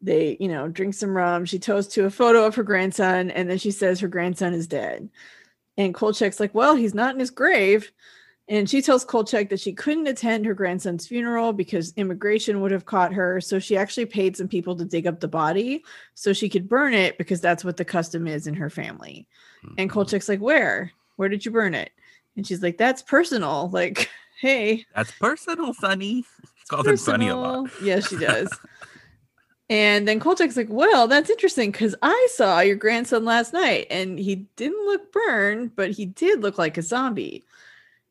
they you know drink some rum she toasts to a photo of her grandson and then she says her grandson is dead and Kolchak's like well he's not in his grave and she tells Kolchak that she couldn't attend her grandson's funeral because immigration would have caught her so she actually paid some people to dig up the body so she could burn it because that's what the custom is in her family and mm-hmm. Kolchak's like, Where? Where did you burn it? And she's like, That's personal. Like, hey. That's personal, Sonny. She calls him Sonny a lot. personal." Yes, she does. and then Kolchak's like, Well, that's interesting because I saw your grandson last night and he didn't look burned, but he did look like a zombie.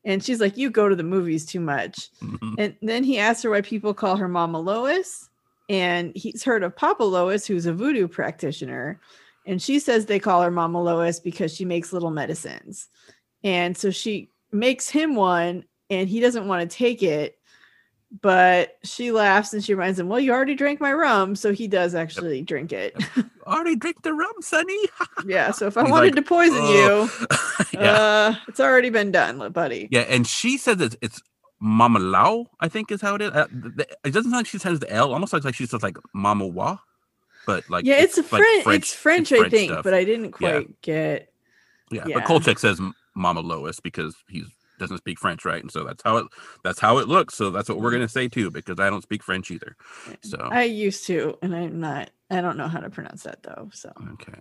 And she's like, You go to the movies too much. Mhm. And then he asks her why people call her Mama Lois. And he's heard of Papa Lois, who's a voodoo practitioner. And she says they call her Mama Lois because she makes little medicines. And so she makes him one and he doesn't want to take it. But she laughs and she reminds him, Well, you already drank my rum. So he does actually drink it. Already drink the rum, Sonny. yeah. So if I He's wanted like, to poison "Oh." you, yeah. uh, it's already been done, buddy. Yeah, and she says it's, it's Mama Lao, I think is how it is. Uh, th- th- it doesn't sound like she says the L. Almost looks like she says like Mama Wa, but like yeah, it's, a like French, it's French, I French think, stuff. but I didn't Yeah. quite get yeah, yeah. But Kolchak says Mama Lois because he's doesn't speak French, right? And so that's how it that's how it looks. So that's what we're mm-hmm. gonna say too, because I don't speak French either. So I used to, and I'm not. I don't know how to pronounce that though. So okay.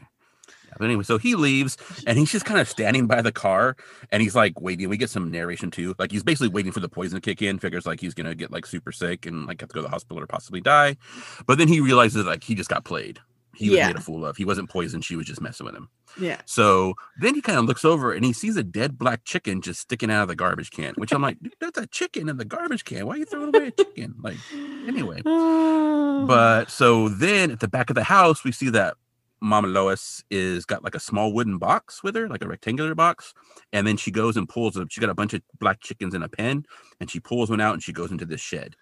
Yeah, but anyway, so he leaves and he's just kind of standing by the car and he's like waiting. We get some narration too. Like he's basically waiting for the poison to kick in, figures like he's gonna get like super sick and like have to go to the hospital or possibly die. But then he realizes like he just got played. He was Yeah. made a fool of. He wasn't poisoned. She was just messing with him. Yeah. So then he kind of looks over and he sees a dead black chicken just sticking out of the garbage can, which I'm like, "Dude, that's a chicken in the garbage can. Why are you throwing away a chicken? Like, anyway. But so then at the back of the house, we see that Mama Lois is got like a small wooden box with her, like a rectangular box. And then she goes and pulls them. She got a bunch of black chickens in a pen and she pulls one out and she goes into this shed.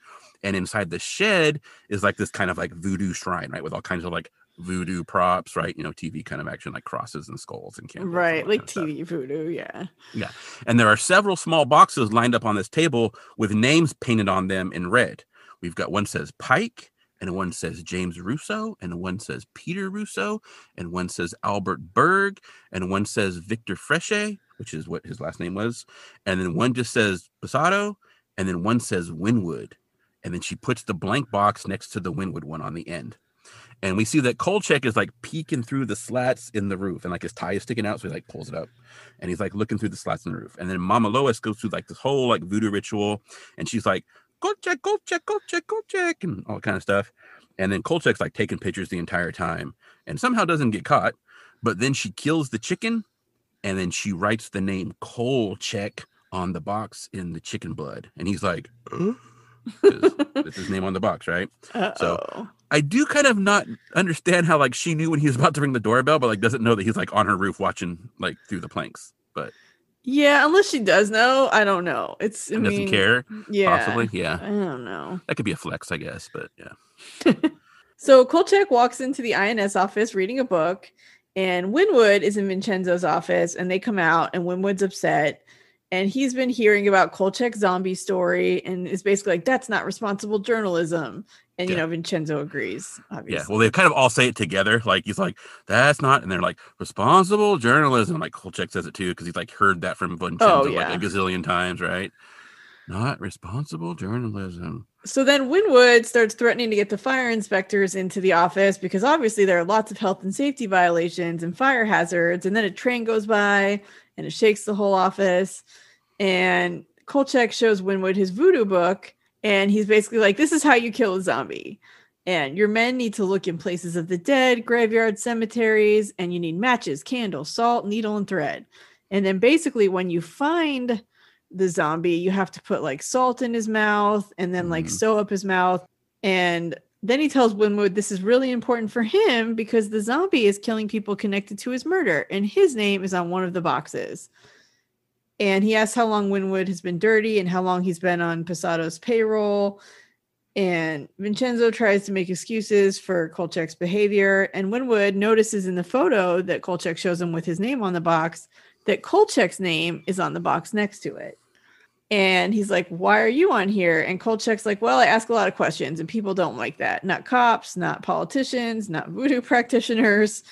And inside the shed is like this kind of like voodoo shrine, right? With all kinds of like voodoo props, right? You know, TV kind of action, like crosses and skulls and candles. and right, that like kind of stuff. TV voodoo, yeah. Yeah. And there are several small boxes lined up on this table with names painted on them in red. We've got one says Pike, and one says James Russo, and one says Peter Russo, and one says Albert Berg, and one says Victor Fresche, which is what his last name was, and then one just says Posado, and then one says Winwood. And then she puts the blank box next to the Winwood one on the end. And we see that Kolchak is like peeking through the slats in the roof, and like his tie is sticking out, so he like pulls it up and he's like looking through the slats in the roof. And then Mama Lois goes through like this whole like voodoo ritual, and she's like, "Go check, go check, go check, go and all kind of stuff. And then Kolchak's like taking pictures the entire time, and somehow doesn't get caught. But then she kills the chicken, and then she writes the name Kolchak on the box in the chicken blood, and he's like, it's his name on the box, right? Uh-oh. I do kind of not understand how like she knew when he was about to ring the doorbell, but like doesn't know that he's like on her roof watching like through the planks, but yeah, unless she does know, I don't know. It's I doesn't mean, care. Yeah. Possibly, yeah. I don't know. That could be a flex, I guess, but yeah. So Kolchak walks into the INS office reading a book, and Winwood is in Vincenzo's office, and they come out, and Winwood's upset. And he's been hearing about Kolchak's zombie story and is basically like, that's not responsible journalism. And, you know, Vincenzo agrees, obviously. Yeah. Well, they kind of all say it together. Like he's like, "That's not," and they're like, "Responsible journalism." Like Kolchak says it too because he's like heard that from oh, Vincenzo Oh, yeah. like a gazillion times, right? Not responsible journalism. So then Winwood starts threatening to get the fire inspectors into the office because obviously there are lots of health and safety violations and fire hazards. And then a train goes by and it shakes the whole office. And Kolchak shows Winwood his voodoo book. And he's basically like, This is how you kill a zombie. And your men need to look in places of the dead, graveyards, cemeteries, and you need matches, candles, salt, needle, and thread. And then basically, when you find the zombie, you have to put like salt in his mouth and then like Mhm. sew up his mouth. And then he tells Winwood this is really important for him because the zombie is killing people connected to his murder, and his name is on one of the boxes. And he asks how long Winwood has been dirty and how long he's been on Posado's payroll. And Vincenzo tries to make excuses for Kolchak's behavior. And Winwood notices in the photo that Kolchak shows him with his name on the box that Kolchak's name is on the box next to it. And he's like, Why are you on here? And Kolchak's like, Well, I ask a lot of questions and people don't like that. Not cops, not politicians, not voodoo practitioners.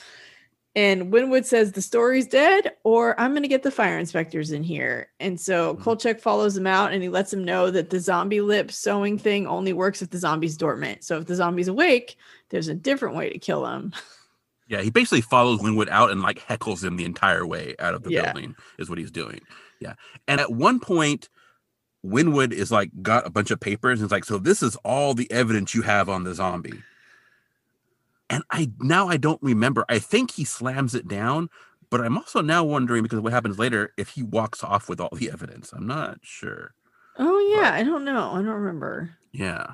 And Winwood says the story's dead, or I'm going to get the fire inspectors in here. And so Mhm. Kolchak follows him out and he lets him know that the zombie lip sewing thing only works if the zombie's dormant. So if the zombie's awake, there's a different way to kill him. Yeah, he basically follows Winwood out and like heckles him the entire way out of the Yeah. building, is what he's doing. Yeah. And at one point, Winwood is like got a bunch of papers and it's like, so this is all the evidence you have on the zombie. And I now I don't remember. I think he slams it down, but I'm also now wondering because what happens later if he walks off with all the evidence. I'm not sure. Oh, yeah. I don't know. I don't remember. Yeah.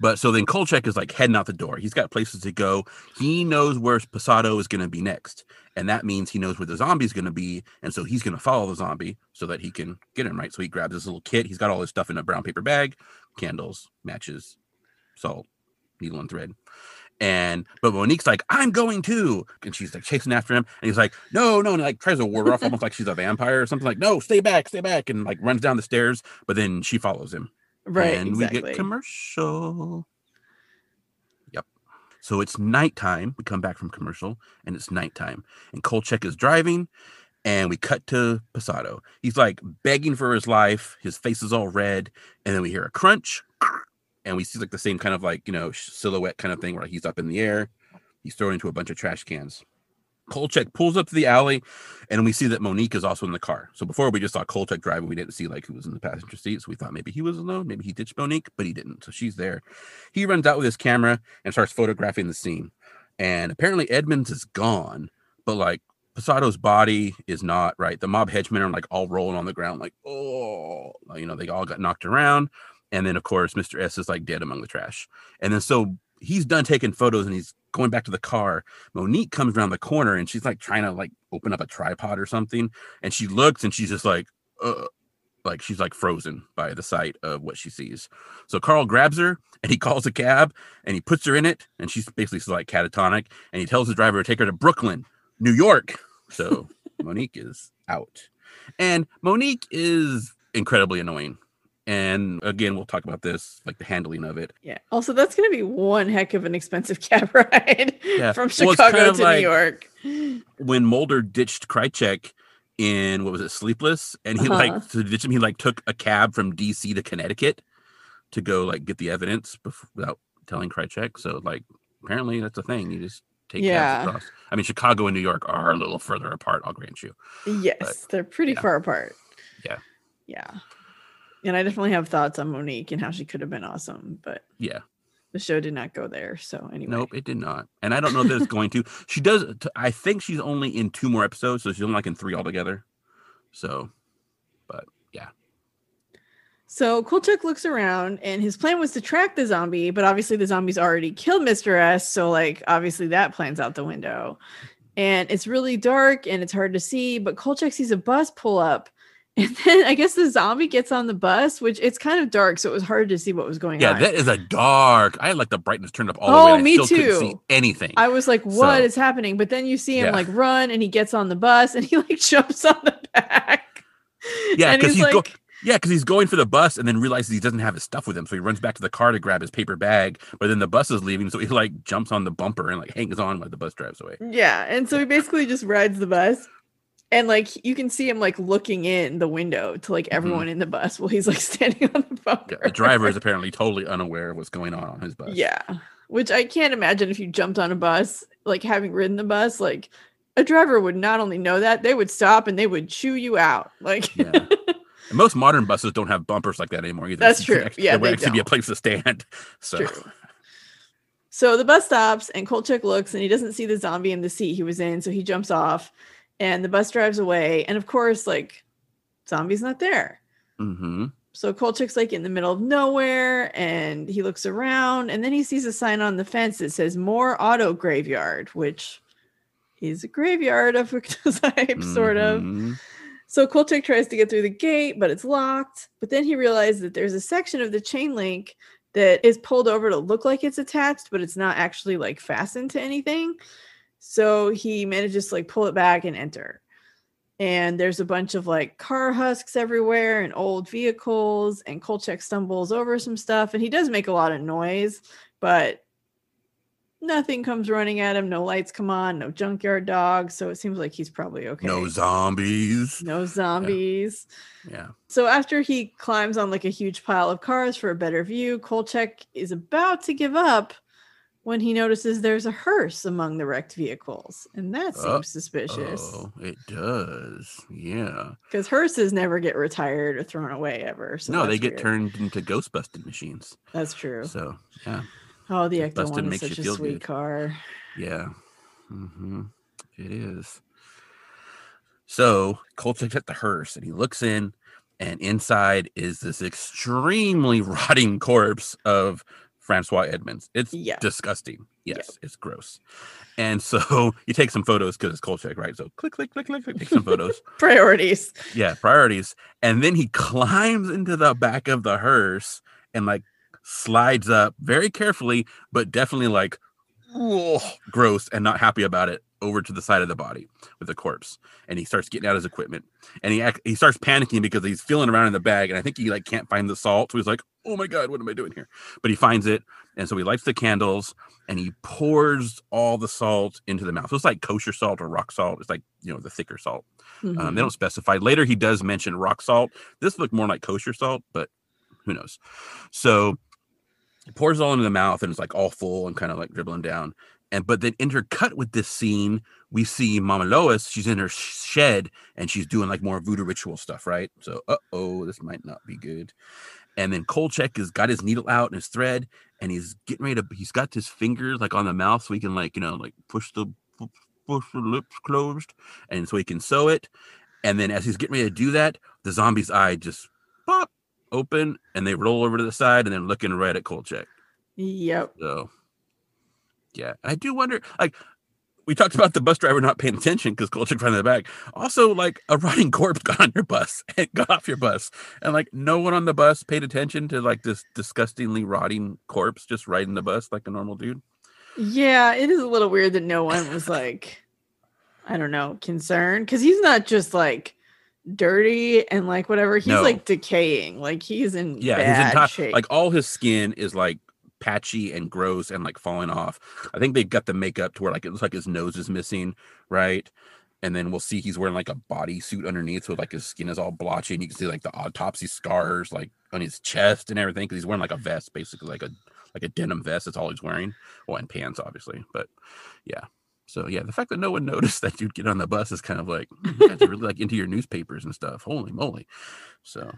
But so then Kolchak is like heading out the door. He's got places to go. He knows where Posado is going to be next. And that means he knows where the zombie's going to be. And so he's going to follow the zombie so that he can get him, right? So he grabs his little kit. He's got all his stuff in a brown paper bag candles, matches, salt, needle, and thread. And but Monique's like, I'm going too. And she's like chasing after him. And he's like, no, no, and like tries to ward her off almost like she's a vampire or something like, no, stay back, stay back. And like runs down the stairs. But then she follows him. Right. And exactly. we get commercial. So it's nighttime. We come back from commercial and it's nighttime. And Kolchak is driving and we cut to Posado. He's like begging for his life. His face is all red. And then we hear a crunch and we see like the same kind of like, you know, silhouette kind of thing where he's up in the air. He's thrown into a bunch of trash cans. Kolchak pulls up to the alley and we see that Monique is also in the car. So before we just saw Kolchak driving, we didn't see like who was in the passenger seat. So we thought maybe he was alone, maybe he ditched Monique, but he didn't. So she's there. He runs out with his camera and starts photographing the scene. and apparently Edmonds is gone, but like Posado's body is not right. The mob henchmen are like all rolling on the ground, like oh, you know, they all got knocked around, and then of course Mr. S is like dead among the trash, and then so he's done taking photos and he's going back to the car. Monique comes around the corner and she's like trying to like open up a tripod or something, and she looks and she's just like, uh, like she's like frozen by the sight of what she sees. So Carl grabs her and he calls a cab and he puts her in it, and she's basically like catatonic, and he tells the driver to take her to Brooklyn, New York. So Monique is out, and Monique is incredibly annoying. And again, we'll talk about this, like the handling of it. Yeah. Also, that's going to be one heck of an expensive cab ride Yeah. from Well, Chicago kind of to like- New York. when Mulder ditched Krycek in what was it, Sleepless, and he Uh-huh. like to ditch him, he like took a cab from DC to Connecticut to go like get the evidence before, without telling Krycek. So like apparently that's a thing. You just take Yeah. cabs across. I mean, Chicago and New York are a little further apart. I'll grant you. Yes, they're pretty yeah. far apart. Yeah. Yeah. And I definitely have thoughts on Monique and how she could have been awesome, but Yeah. the show did not go there. So anyway. Nope, it did not. And I don't know that it's going to. She does. I think she's only in two more episodes, so she's only like in three altogether. So, but yeah. So Kolchak looks around and his plan was to track the zombie, but obviously the zombie's already killed Mr. S. So, like, obviously that plan's out the window. And it's really dark and it's hard to see, but Kolchak sees a bus pull up. And then I guess the zombie gets on the bus, which it's kind of dark, so it was hard to see what was going Yeah, on. Yeah, that is a dark. I had like the brightness turned up all Oh, the way. and me I still couldn't see too. anything. I was like, "What So- is happening? But then you see him Yeah. like run and he gets on the bus and he like jumps on the back. Yeah, because he's, he's go- like, yeah, because he's going for the bus and then realizes he doesn't have his stuff with him, so he runs back to the car to grab his paper bag. But then the bus is leaving, so he like jumps on the bumper and like hangs on while the bus drives away. Yeah, and so he basically just rides the bus, and like you can see him like looking in the window to like everyone in the bus while he's like standing on the bumper. Mm-hmm. Yeah, the driver is apparently totally unaware of what's going on on his bus. Yeah, which I can't imagine if you jumped on a bus, like having ridden the bus, like a driver would not only know that they would stop and they would chew you out. Like, Yeah. Most modern buses don't have bumpers like that anymore either. That's true. act- Yeah, there would actually be a place to stand. So True. So the bus stops and Kolchak looks and he doesn't see the zombie in the seat he was in, so he jumps off and the bus drives away. And of course, like zombie's not there. hmm So Kolchak's like in the middle of nowhere and he looks around and then he sees a sign on the fence that says more auto graveyard, which is a graveyard of a type, sort of. Mhm. So Kolchak tries to get through the gate, but it's locked. But then he realizes that there's a section of the chain link that is pulled over to look like it's attached, but it's not actually like fastened to anything. So he manages to like pull it back and enter. And there's a bunch of like car husks everywhere and old vehicles. And Kolchak stumbles over some stuff and he does make a lot of noise, but nothing comes running at him. No lights come on, no junkyard dogs. So it seems like he's probably okay. No zombies. No zombies. Yeah. So after he climbs on like a huge pile of cars for a better view, Kolchak is about to give up when he notices there's a hearse among the wrecked vehicles. And that seems Uh, suspicious Oh, it does. Yeah. because hearses never get retired or thrown away ever. So no, they get weird. turned into ghost busting machines. That's true. So yeah, Oh, the Ecto one is such you a sweet good. car. yeah. Mm-hmm. It is. So Kolchak's at the hearse and he looks in, and inside is this extremely rotting corpse of Francois Edmonds. It's Yeah. disgusting. Yes, it's gross. And so you take some photos because it's Kolchak, right? So click, click, click, click, click, take some photos. Priorities. yeah, priorities. And then he climbs into the back of the hearse and like slides up very carefully, but definitely like "Ugh," gross and not happy about it over to the side of the body with the corpse. And he starts getting out his equipment and he act, he starts panicking because he's feeling around in the bag and I think he like can't find the salt. So he's like, "Oh my god, what am I doing here?" But he finds it and so he lights the candles and he pours all the salt into the mouth. So it's like kosher salt or rock salt. It's like, you know, the thicker salt. Um, Mhm. they don't specify. Later, he does mention rock salt. This looked more like kosher salt, but who knows? So he pours it all into the mouth and it's like all full and kind of like dribbling down. And but then intercut with this scene, we see Mama Lois. She's in her shed and she's doing like more voodoo ritual stuff, right? So, uh oh, this might not be good. And then Kolchak has got his needle out and his thread, and he's getting ready to. He's got his fingers like on the mouth, so he can like you know like push the push the lips closed, and so he can sew it. And then as he's getting ready to do that, the zombie's eye just pop open, and they roll over to the side, and then looking right at Kolchak. Yep. So, yeah, I do wonder. Like, we talked about the bus driver not paying attention because Kolchak found in the back. Also, like a rotting corpse got on your bus and got off your bus, and like no one on the bus paid attention to like this disgustingly rotting corpse just riding the bus like a normal dude. Yeah, it is a little weird that no one was like, I don't know, concerned because he's not just like dirty and like whatever. He's No. like decaying. Like he's in Yeah, bad entire shape. like all his skin is like patchy and gross and like falling off. I think they've got the makeup to where like it looks like his nose is missing, right? And then we'll see he's wearing like a bodysuit underneath, so like his skin is all blotchy, and you can see like the autopsy scars like on his chest and everything because he's wearing like a vest, basically like a like a denim vest. That's all he's wearing. Well, and pants, obviously, but yeah. So yeah, the fact that no one noticed that you'd get on the bus is kind of like "Hmm, you guys are really like into your newspapers and stuff. Holy moly! So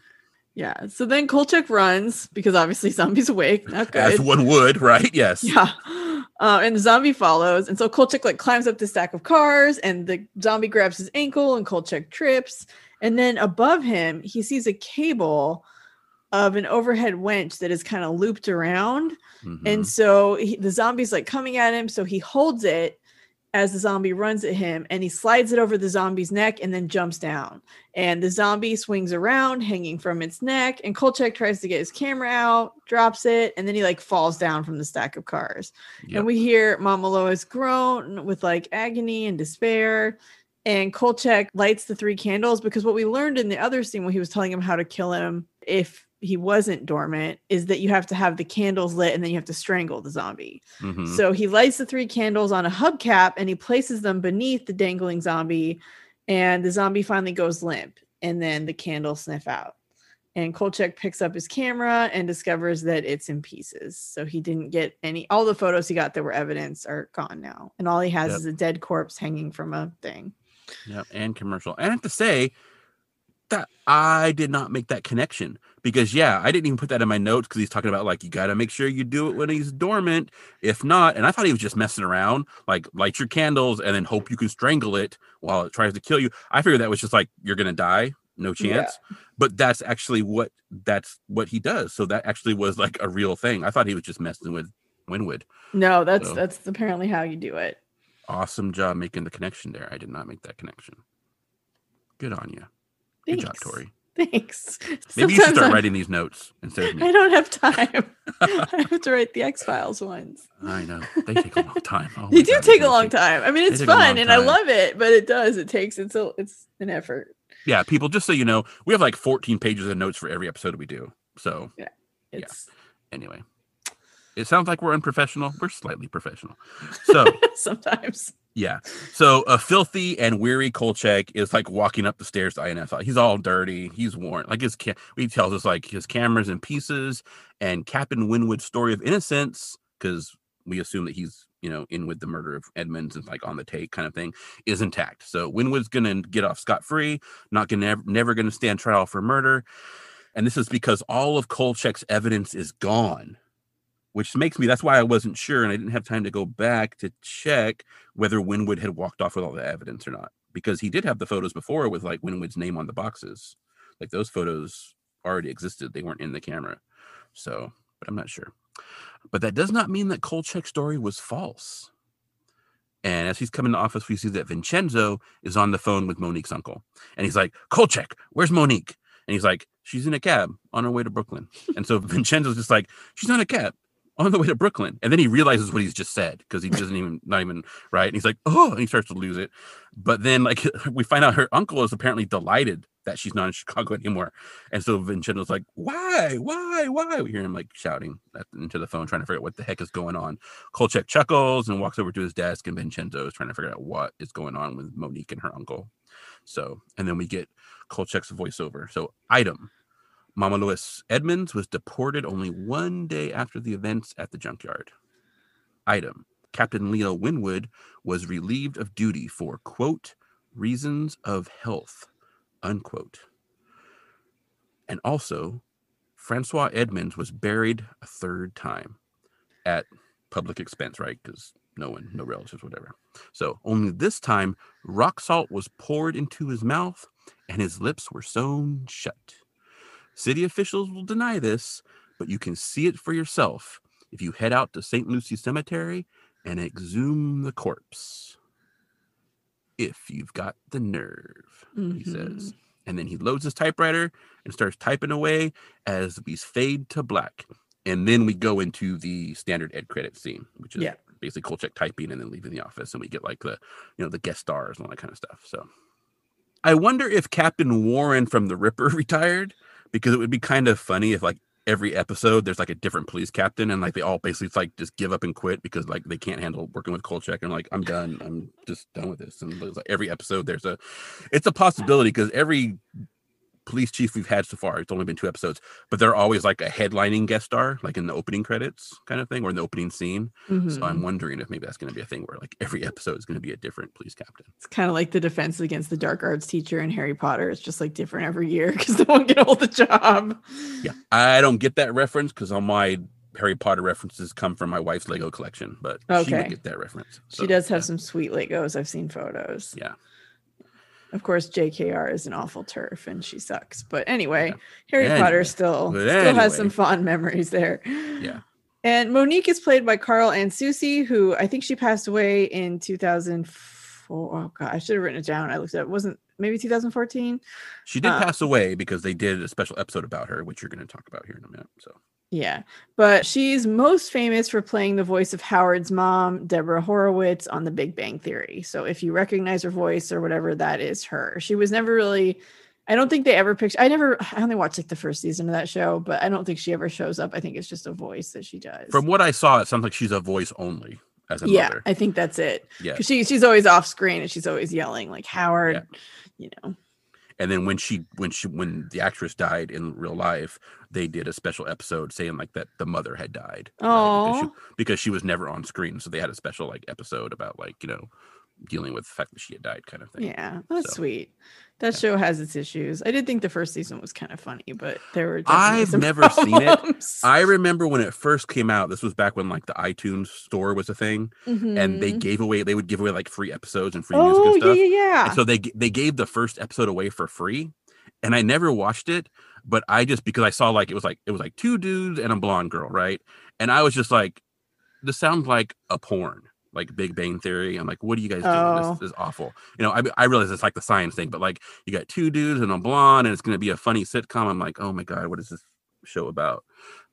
yeah. So then Kolchak runs because obviously zombie's awake. Not good. as one would, right? Yes. Yeah. Uh, and the zombie follows. And so Kolchak like climbs up the stack of cars and the zombie grabs his ankle and Kolchak trips. And then above him, he sees a cable of an overhead winch that is kind of looped around. Mhm. And so he, the zombie's like coming at him. So he holds it as the zombie runs at him and he slides it over the zombie's neck and then jumps down. And the zombie swings around, hanging from its neck. And Kolchak tries to get his camera out, drops it, and then he like falls down from the stack of cars. Yep. And we hear Mama Lois groan with like agony and despair. And Kolchak lights the three candles because what we learned in the other scene when he was telling him how to kill him if he wasn't dormant is that you have to have the candles lit and then you have to strangle the zombie. Mhm. So he lights the three candles on a hubcap and he places them beneath the dangling zombie. And the zombie finally goes limp. And then the candles sniff out. And Kolchak picks up his camera and discovers that it's in pieces. So he didn't get any, all the photos he got that were evidence are gone now. And all he has Yep. is a dead corpse hanging from a thing. Yeah, and commercial. And I have to say that I did not make that connection because yeah, I didn't even put that in my notes because he's talking about like you got to make sure you do it when he's dormant. If not, and I thought he was just messing around, like light your candles and then hope you can strangle it while it tries to kill you. I figured that was just like you're gonna die, no Yeah. chance. But that's actually what that's what he does. So that actually was like a real thing. I thought he was just messing with Winwood. No, that's So- that's apparently how you do it. Awesome job making the connection there. I did not make that connection. Good on you. Good job, Thanks. Tori. Thanks. Maybe you should start I'm- writing these notes instead of me. I don't have time. I have to write the X Files ones. I know they take a long time. Oh they do God, take a long time. I mean, it's take a long fun and I love it, but it does. It takes it's a it's an effort. Yeah, people. Just so you know, we have like 14 pages of notes for every episode we do. So yeah. It's anyway, it sounds like we're unprofessional. We're slightly professional. So sometimes. Yeah, so a filthy and weary Kolchak is like walking up the stairs to INS. He's all dirty. He's worn. Like his he tells us like his camera's in pieces and Captain Winwood's story of innocence because we assume that he's you know in with the murder of Edmonds and like on the take kind of thing is intact. So Winwood's gonna get off scot free. Not gonna never, never gonna stand trial for murder. And this is because all of Kolchak's evidence is gone, which makes me that's why I wasn't sure and I didn't have time to go back to check whether Winwood had walked off with all the evidence or not. Because he did have the photos before with like Winwood's name on the boxes. Like those photos already existed. They weren't in the camera. So, but I'm not sure. But that does not mean that Kolchak's story was false. And as he's coming to office, we see that Vincenzo is on the phone with Monique's uncle. And he's like, Kolchak, where's Monique? And he's like, she's in a cab on her way to Brooklyn. And so Vincenzo's just like, she's on a cab on the way to Brooklyn. And then he realizes what he's just said because he doesn't even, not even, right? And he's like, oh, and he starts to lose it. But then, like, we find out her uncle is apparently delighted that she's not in Chicago anymore. And so Vincenzo's like, why, why, why? We hear him like shouting at, into the phone, trying to figure out what the heck is going on. Kolchak chuckles and walks over to his desk, and Vincenzo is trying to figure out what is going on with Monique and her uncle. So, and then we get Kolchak's voiceover. So, item Mama Lois Edmonds was deported only one day after the events at the junkyard. Item Captain Leo Winwood was relieved of duty for quote reasons of health unquote. And also, Francois Edmonds was buried a third time at public expense, right? Because no one, no relatives, whatever. So only this time, rock salt was poured into his mouth and his lips were sewn shut. City officials will deny this, but you can see it for yourself if you head out to St. Lucie Cemetery and exhume the corpse. If you've got the nerve, mm-hmm. he says. And then he loads his typewriter and starts typing away as we fade to black. And then we go into the standard ed credit scene, which is yeah. basically Kolchak typing and then leaving the office, and we get like the you know the guest stars and all that kind of stuff. So I wonder if Captain Warren from the Ripper retired because it would be kind of funny if like every episode there's like a different police captain and like they all basically like just give up and quit because like they can't handle working with Kolchak and like I'm done I'm just done with this. And like every episode there's a it's a possibility because every police chief we've had so far. It's only been two episodes, but they're always like a headlining guest star, like in the opening credits kind of thing or in the opening scene. Mm-hmm. So I'm mm-hmm. wondering if maybe that's going to be a thing where like every episode is going to be a different police captain. It's kind of like the defense against the dark arts teacher in Harry Potter. It's just like different every year because no one can hold the job. Yeah. I don't get that reference because all my Harry Potter references come from my wife's Lego collection, but okay. she would get that reference. So, she does have yeah. some sweet Legos. I've seen photos. Yeah. Of course, JKR is an awful TERF and she sucks. But anyway, yeah. Harry anyway. Potter still still anyway. has some fond memories there. Yeah. And Monique is played by Carol Ann Susi, who I think she passed away in 2004. Oh god, I should have written it down. I looked at it. Wasn't maybe 2014? She did uh, pass away because they did a special episode about her, which you're going to talk about here in a minute. So yeah. But she's most famous for playing the voice of Howard's mom, Deborah Wolowitz, on The Big Bang Theory. So if you recognize her voice or whatever, that is her. She was never really, I don't think they ever picked, I never, I only watched like the first season of that show, but I don't think she ever shows up. I think it's just a voice that she does. From what I saw, it sounds like she's a voice only. As a yeah, mother. I think that's it. Yeah. She, she's always off screen and she's always yelling like Howard, yeah. you know and then when she when she when the actress died in real life they did a special episode saying like that the mother had died right? because, she, because she was never on screen so they had a special like episode about like you know dealing with the fact that she had died kind of thing yeah that's so, sweet that yeah. show has its issues i did think the first season was kind of funny but there were i've never problems. seen it i remember when it first came out this was back when like the itunes store was a thing mm-hmm. and they mm-hmm. gave away they would give away like free episodes and free oh, music and stuff yeah, yeah. And so they they gave the first episode away for free and i never watched it but i just because i saw like it was like it was like two dudes and a blonde girl right and i was just like this sounds like a porn like Big Bang Theory. I'm like, what are you guys doing? Oh. This, is awful. You know, I, I realize it's like the science thing, but like you got two dudes and a blonde, and it's going to be a funny sitcom. I'm like, oh my god, what is this show about?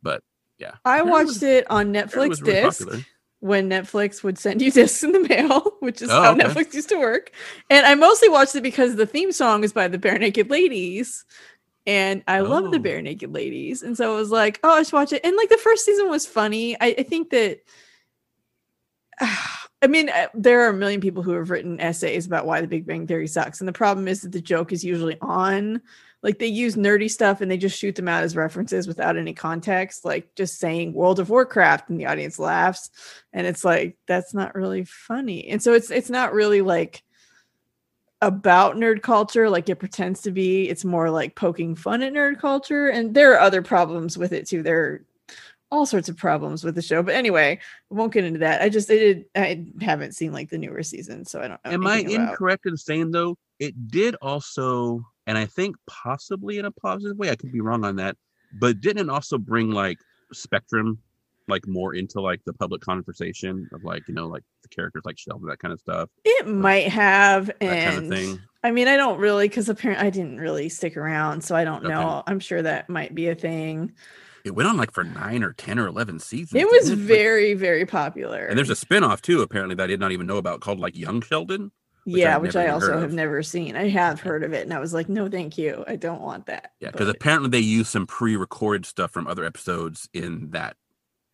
But yeah, I watched it, was, it on Netflix really disc. Popular. When Netflix would send you discs in the mail, which is oh, how okay. Netflix used to work. And I mostly watched it because the theme song is by the Barenaked Ladies and I oh. love the Barenaked Ladies. And so I was like, oh, I should watch it. And like the first season was funny. I, I think that I mean, uh, there are a million people who have written essays about why the Big Bang Theory sucks. And the problem is that the joke is usually on. Like they use nerdy stuff and they just shoot them out as references without any context, like just saying World of Warcraft and the audience laughs. And it's like, that's not really funny. And so it's it's not really like about nerd culture like it pretends to be. It's more like poking fun at nerd culture. And there are other problems with it too. There are all sorts of problems with the show. But anyway, I won't get into that. I just I did I haven't seen like the newer season, so I don't know. Am I incorrect in saying though it did also, and I think possibly in a positive way, I could be wrong on that, but didn't it also bring like spectrum like more into like the public conversation of like you know like the characters like Sheldon that kind of stuff. It like, might have, and kind of thing. I mean, I don't really because apparently I didn't really stick around, so I don't okay. know. I'm sure that might be a thing it went on like for nine or 10 or 11 seasons. It was it? very, like, very popular. And there's a spinoff too, apparently, that I did not even know about called like Young Sheldon. Which yeah, which I also have never seen. I have heard of it and I was like, no, thank you. I don't want that. Yeah, because apparently they use some pre recorded stuff from other episodes in that,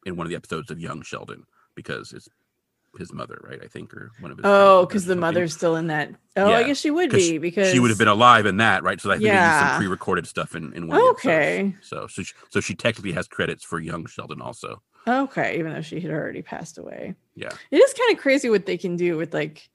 in one of the episodes of Young Sheldon because it's his mother, right? I think, or one of his. Oh, because the mother's still in that. Oh, yeah. I guess she would be because she would have been alive in that, right? So I think yeah. they used some pre-recorded stuff in in one. Okay. So so she, so she technically has credits for young Sheldon also. Okay, even though she had already passed away. Yeah. It is kind of crazy what they can do with like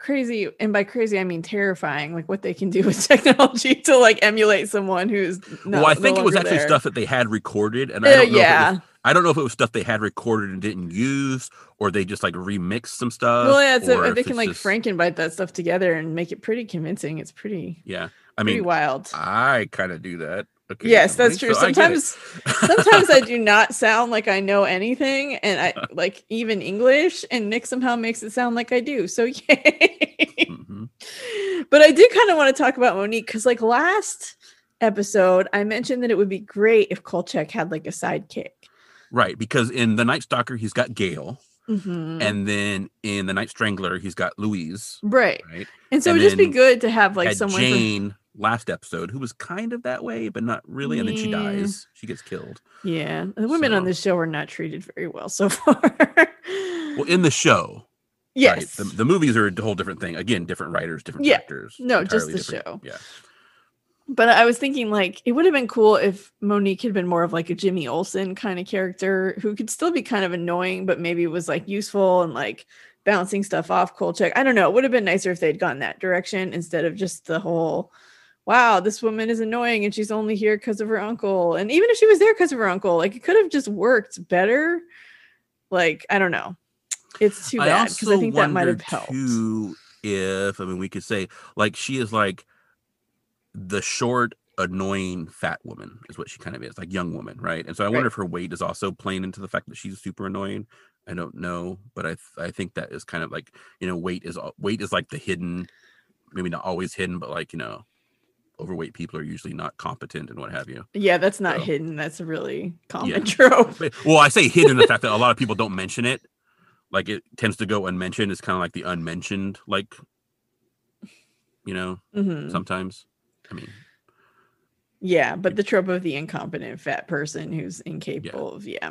crazy and by crazy I mean terrifying, like what they can do with technology to like emulate someone who's no, well, I think no it was actually there. stuff that they had recorded, and I Uh, don't know. If it yeah. was, I don't know if it was stuff they had recorded and didn't use, or they just like remixed some stuff. well, yeah, so or they can like just- Frankenbite that stuff together and make it pretty convincing. It's pretty Yeah, I pretty mean, wild. I kind of do that. Yes, that's true. so I. Sometimes sometimes I do not sound like I know anything, and I like even English, and Nick somehow makes it sound like I do. So yay! Mhm. but I did kind of want to talk about Monique because, like last episode, I mentioned that it would be great if Kolchak had like a sidekick. Right, because in the Night Stalker, he's got Gail, Mhm. and then in the Night Strangler, he's got Louise. right, Right, and so and it'd just be good to have like someone. from- Jane last episode who was kind of that way, but not really, and then she dies. She gets killed. yeah, the women on So- this show are not treated very well so far. Well, in the show, yes, right? The, the movies are a whole different thing. Again, different writers, different Yeah. actors. No, just the different- show. Yeah. But I was thinking like it would have been cool if Monique had been more of like a Jimmy Olsen kind of character who could still be kind of annoying, but maybe was like useful and like bouncing stuff off Kolchak. I don't know. It would have been nicer if they'd gone that direction instead of just the whole wow, this woman is annoying and she's only here because of her uncle. And even if she was there because of her uncle, like it could have just worked better. Like, I don't know. It's too bad because I, think that might have wonder, helped. Too, if I mean, we could say like she is like the short, annoying fat woman is what she kind of is, like young woman, right? And so I wonder if her weight is also playing into the fact that she's super annoying. I don't know, but I th- I think that is kind of like you know weight is uh, weight is like the hidden, maybe not always hidden, but like you know, overweight people are usually not competent and what have you. Yeah, that's not So- hidden. That's a really common Yeah. trope. Well, I say hidden the fact that a lot of people don't mention it. Like it tends to go unmentioned. It's kind of like the unmentioned, like you know, Mhm. sometimes. I mean, Yeah, but the trope of the incompetent fat person who's incapable of yeah.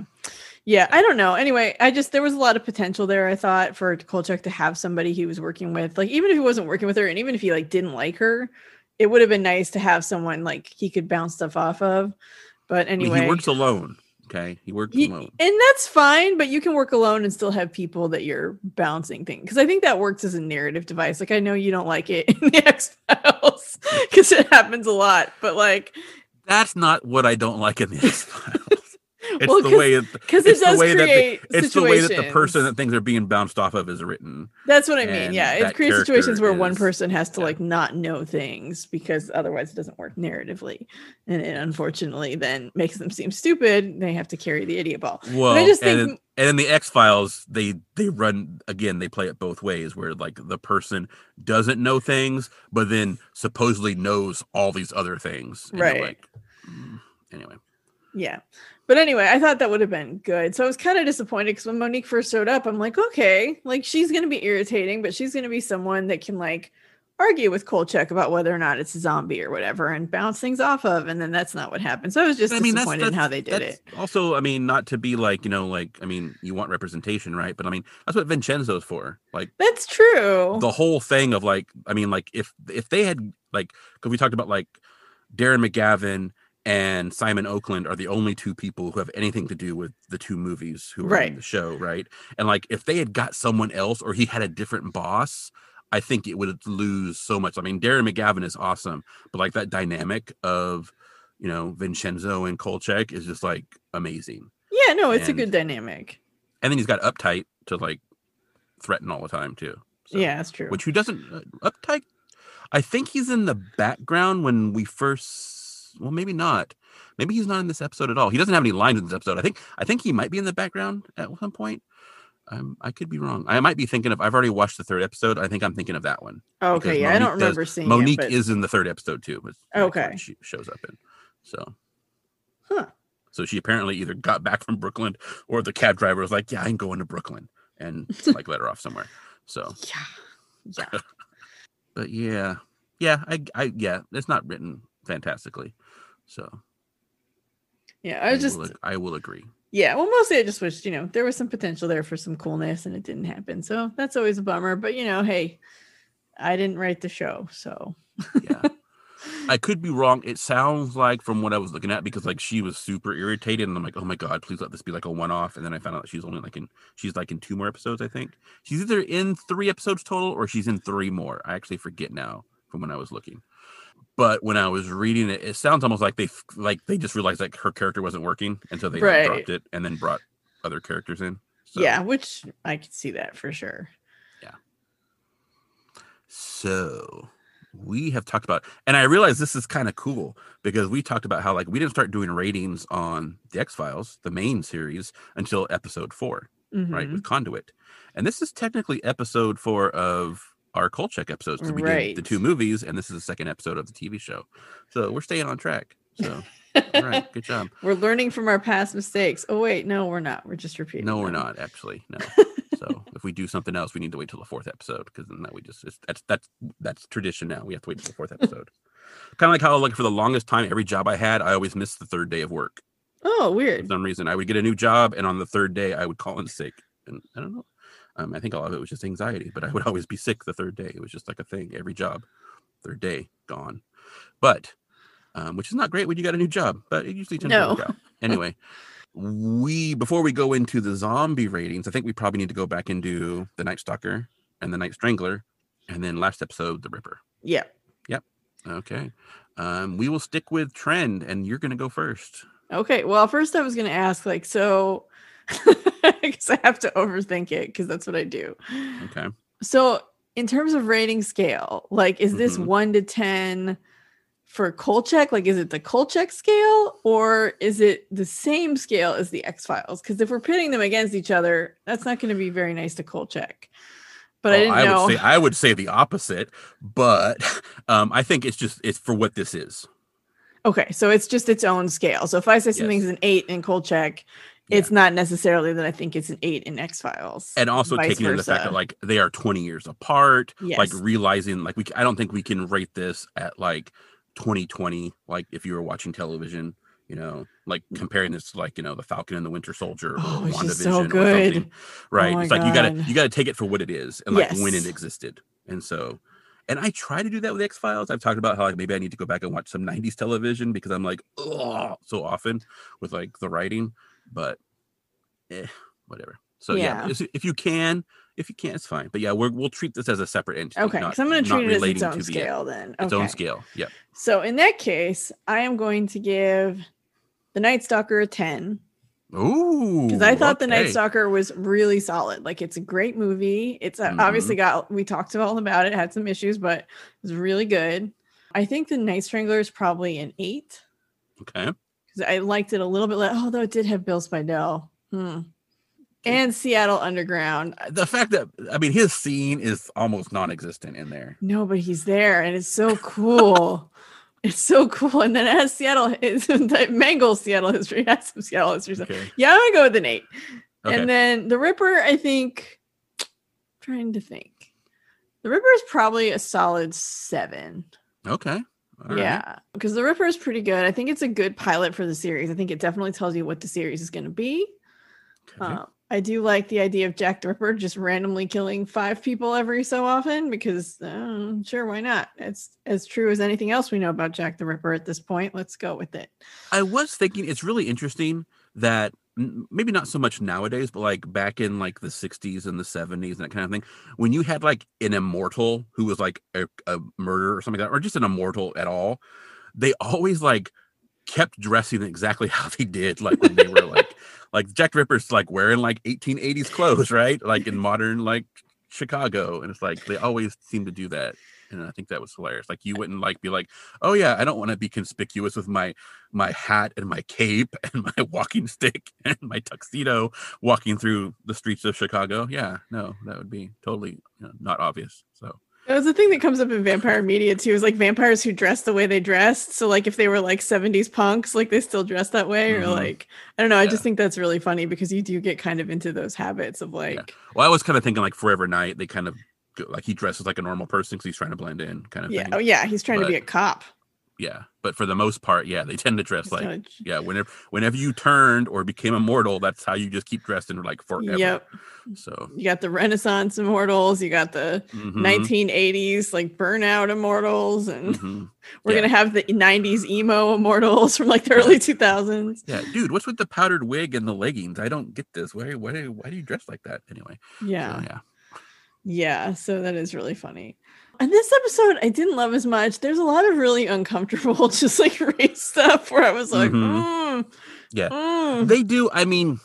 Yeah, I don't know. Anyway, I just there was a lot of potential there, I thought, for Kolchak to have somebody he was working with. Like even if he wasn't working with her and even if he like didn't like her, it would have been nice to have someone like he could bounce stuff off of. But I mean, anyway, he works alone. Okay, he works Ye- alone. and that's fine, but you can work alone and still have people that you're bouncing things. Because I think that works as a narrative device. Like I know you don't like it in the X Files because it happens a lot, but like That's not what I don't like in the X Files. It's Well, the way it, because it it's the does way that create the, it's the way that the person that things are being bounced off of is written. That's what I mean. Yeah, it creates situations where one person has to yeah. like not know things because otherwise it doesn't work narratively, and it unfortunately then makes them seem stupid. They have to carry the idiot ball. Well, I just and, in, think- and in the X Files, they they run again. They play it both ways, where like the person doesn't know things, but then supposedly knows all these other things. Right. Like, mm, anyway, Yeah. But anyway, I thought that would have been good. So I was kind of disappointed because when Monique first showed up, I'm like, okay, like she's going to be irritating, but she's going to be someone that can like argue with Kolchak about whether or not it's a zombie or whatever and bounce things off of. And then that's not what happened. So I was just I mean, that's, disappointed in how they did it. Also, I mean, not to be like you know, like I mean, you want representation, right? But I mean, that's what Vincenzo's for. Like That's true. the whole thing of like, I mean, like if if they had like, because we talked about like Darren McGavin and Simon Oakland are the only two people who have anything to do with the two movies who are Right. in the show, right? And like if they had got someone else or he had a different boss, I think it would lose so much. I mean, Darren McGavin is awesome, but like that dynamic of you know Vincenzo and Kolchak is just like amazing. yeah, no, it's a good dynamic. And then he's got Updyke to like threaten all the time too. So- yeah, that's true. which who doesn't uh, Updyke i think he's in the background when we first well maybe not maybe he's not in this episode at all he doesn't have any lines in this episode i think i think he might be in the background at some point um, i could be wrong i might be thinking of i've already watched the third episode i think i'm thinking of that one okay, yeah, I don't does- remember seeing monique it. but- is in the third episode too but Okay. she shows up in so Huh. so she apparently either got back from brooklyn or the cab driver was like yeah i'm going to brooklyn and like let her off somewhere so Yeah. Yeah. but yeah yeah i i yeah it's not written fantastically so Yeah. I was just will, i will agree Yeah, well, mostly I just wished, you know, there was some potential there for some coolness and it didn't happen. So that's always a bummer. But, you know, hey, I didn't write the show. So, yeah I could be wrong. It sounds like from what I was looking at because like she was super irritated, and I'm like, oh my god, please let this be like a one off. And then I found out she's only like in she's like in two more episodes. I think she's either in three episodes total or she's in three more. I actually forget now from when I was looking. But when I was reading it, it sounds almost like they like they just realized like her character wasn't working, and so they Right. dropped it and then brought other characters in. So, Yeah, which I could see that for sure. Yeah. So we have talked about, and I realize this is kind of cool because we talked about how like we didn't start doing ratings on the X Files, the main series, until episode four, right, Mhm. with Conduit, and this is technically episode four of our Kolchak episodes because we did the two movies, and this is the second episode of the TV show. So we're staying on track. So all right, good job. We're learning from our past mistakes. Oh wait, no, we're not. We're just repeating. No, we're not actually. No. so if we do something else, we need to wait till the fourth episode because then that we just it's, that's that's that's tradition now. We have to wait till the fourth episode. kind of like how like for the longest time, every job I had, I always missed the third day of work Oh, weird. for some reason. I would get a new job, and on the third day, I would call in sick, and I don't know. Um, I think all of it was just anxiety, but I would always be sick the third day. It was just like a thing. Every job, third day gone, but um, which is not great when you got a new job, but it usually tends to No. work out. Anyway, we before we go into the zombie ratings, I think we probably need to go back and do the Night Stalker and the Night Strangler, and then last episode the Ripper. Yeah. Yep. Okay, um, we will stick with trend, and you're gonna go first. Okay. Well, first I was gonna ask, like, so because I have to overthink it because that's what I do. Okay. So, in terms of rating scale, like, is this Mhm. one to ten for Kolchak? Like, is it the Kolchak scale or is it the same scale as the X Files? Because if we're pitting them against each other, that's not going to be very nice to Kolchak. But I didn't know. would say I would say the opposite, but um, I think it's just it's for what this is. okay, so it's just its own scale. So if I say something's an eight in Kolchak, it's not necessarily that I think it's an eight in X Files. and also taking into the fact that like they are 20 years apart like realizing like we i don't think we can rate this at like 2020 like if you were watching television you know like mm. comparing this to like you know the falcon and the winter soldier or Oh, it's WandaVision so or good. something, oh right? my it's like you gotta you gotta take it for what it is and like when it existed. And so and I try to do that with X Files. I've talked about how like maybe I need to go back and watch some '90s television because I'm like, oh, so often with like the writing, but eh, whatever. So yeah, Yeah. if- you can, if you can, it's fine. But yeah, we're, we'll treat this as a separate entity. Okay, so I'm going to treat it as its own to the- scale then. Its own scale. Yeah. So in that case, I am going to give the Night Stalker a 10 Ooh. because I thought the Night. Stalker was really solid. Like it's a great movie. It's uh, obviously Mm-hmm. got we talked all about it, had some issues, but it was really good. I think the Night Strangler is probably an eight Okay. I liked it a little bit. Although it did have Bill Speidel hmm. and Seattle Underground. The fact that I mean his scene is almost non-existent in there. No, but he's there, and it's so cool. it's so cool. And then it has Seattle, it's the Mangle Seattle history has some Seattle history. So Okay. yeah, I'm gonna go with an eight. Okay. And then the Ripper, I think, trying to think, the Ripper is probably a solid seven. okay. All right. yeah, because the Ripper is pretty good. I think it's a good pilot for the series. I think it definitely tells you what the series is going to be. Okay. Um, I do like the idea of Jack the Ripper just randomly killing five people every so often because uh, sure, why not? It's as true as anything else we know about Jack the Ripper at this point. Let's go with it. I was thinking it's really interesting that maybe not so much nowadays, but like back in like the 60s and the 70s and that kind of thing, when you had like an immortal who was like a, a murderer or something like that, or just an immortal at all, they always like kept dressing exactly how they did, like when they were like, like Jack Ripper's like wearing like 1880s clothes, right? Like in modern like Chicago, and it's like they always seem to do that. And I think that was hilarious. Like you wouldn't like be like, oh yeah, I don't want to be conspicuous with my my hat and my cape and my walking stick and my tuxedo walking through the streets of Chicago. Yeah, no, that would be totally you know, not obvious. So It was a thing that comes up in vampire media too. Is like vampires who dress the way they dressed. So like if they were like 70s punks, like they still dress that way, or Mhm. like I don't know. I just think that's really funny because you do get kind of into those habits of like well, I was kind of thinking like Forever Knight. They kind of like he dresses like a normal person because he's trying to blend in, kind of yeah, thing. oh yeah, he's trying to be a cop. yeah. But for the most part, yeah, they tend to dress Just like yeah. Whenever whenever you turned or became immortal, that's how you just keep dressed in like forever. Yep. So You got the Renaissance immortals, you got the mhm, 1980s like burnout immortals, and mhm. we're yeah. gonna have the 90s emo immortals from like the early 2000s. Yeah, dude, what's with the powdered wig and the leggings? I don't get this. Why why do why do you dress like that anyway? So, Yeah. Yeah. So that is really funny. And this episode I didn't love as much. There's a lot of really uncomfortable, just like race stuff where I was like, Mhm. mm, Yeah. mm. They do. I mean,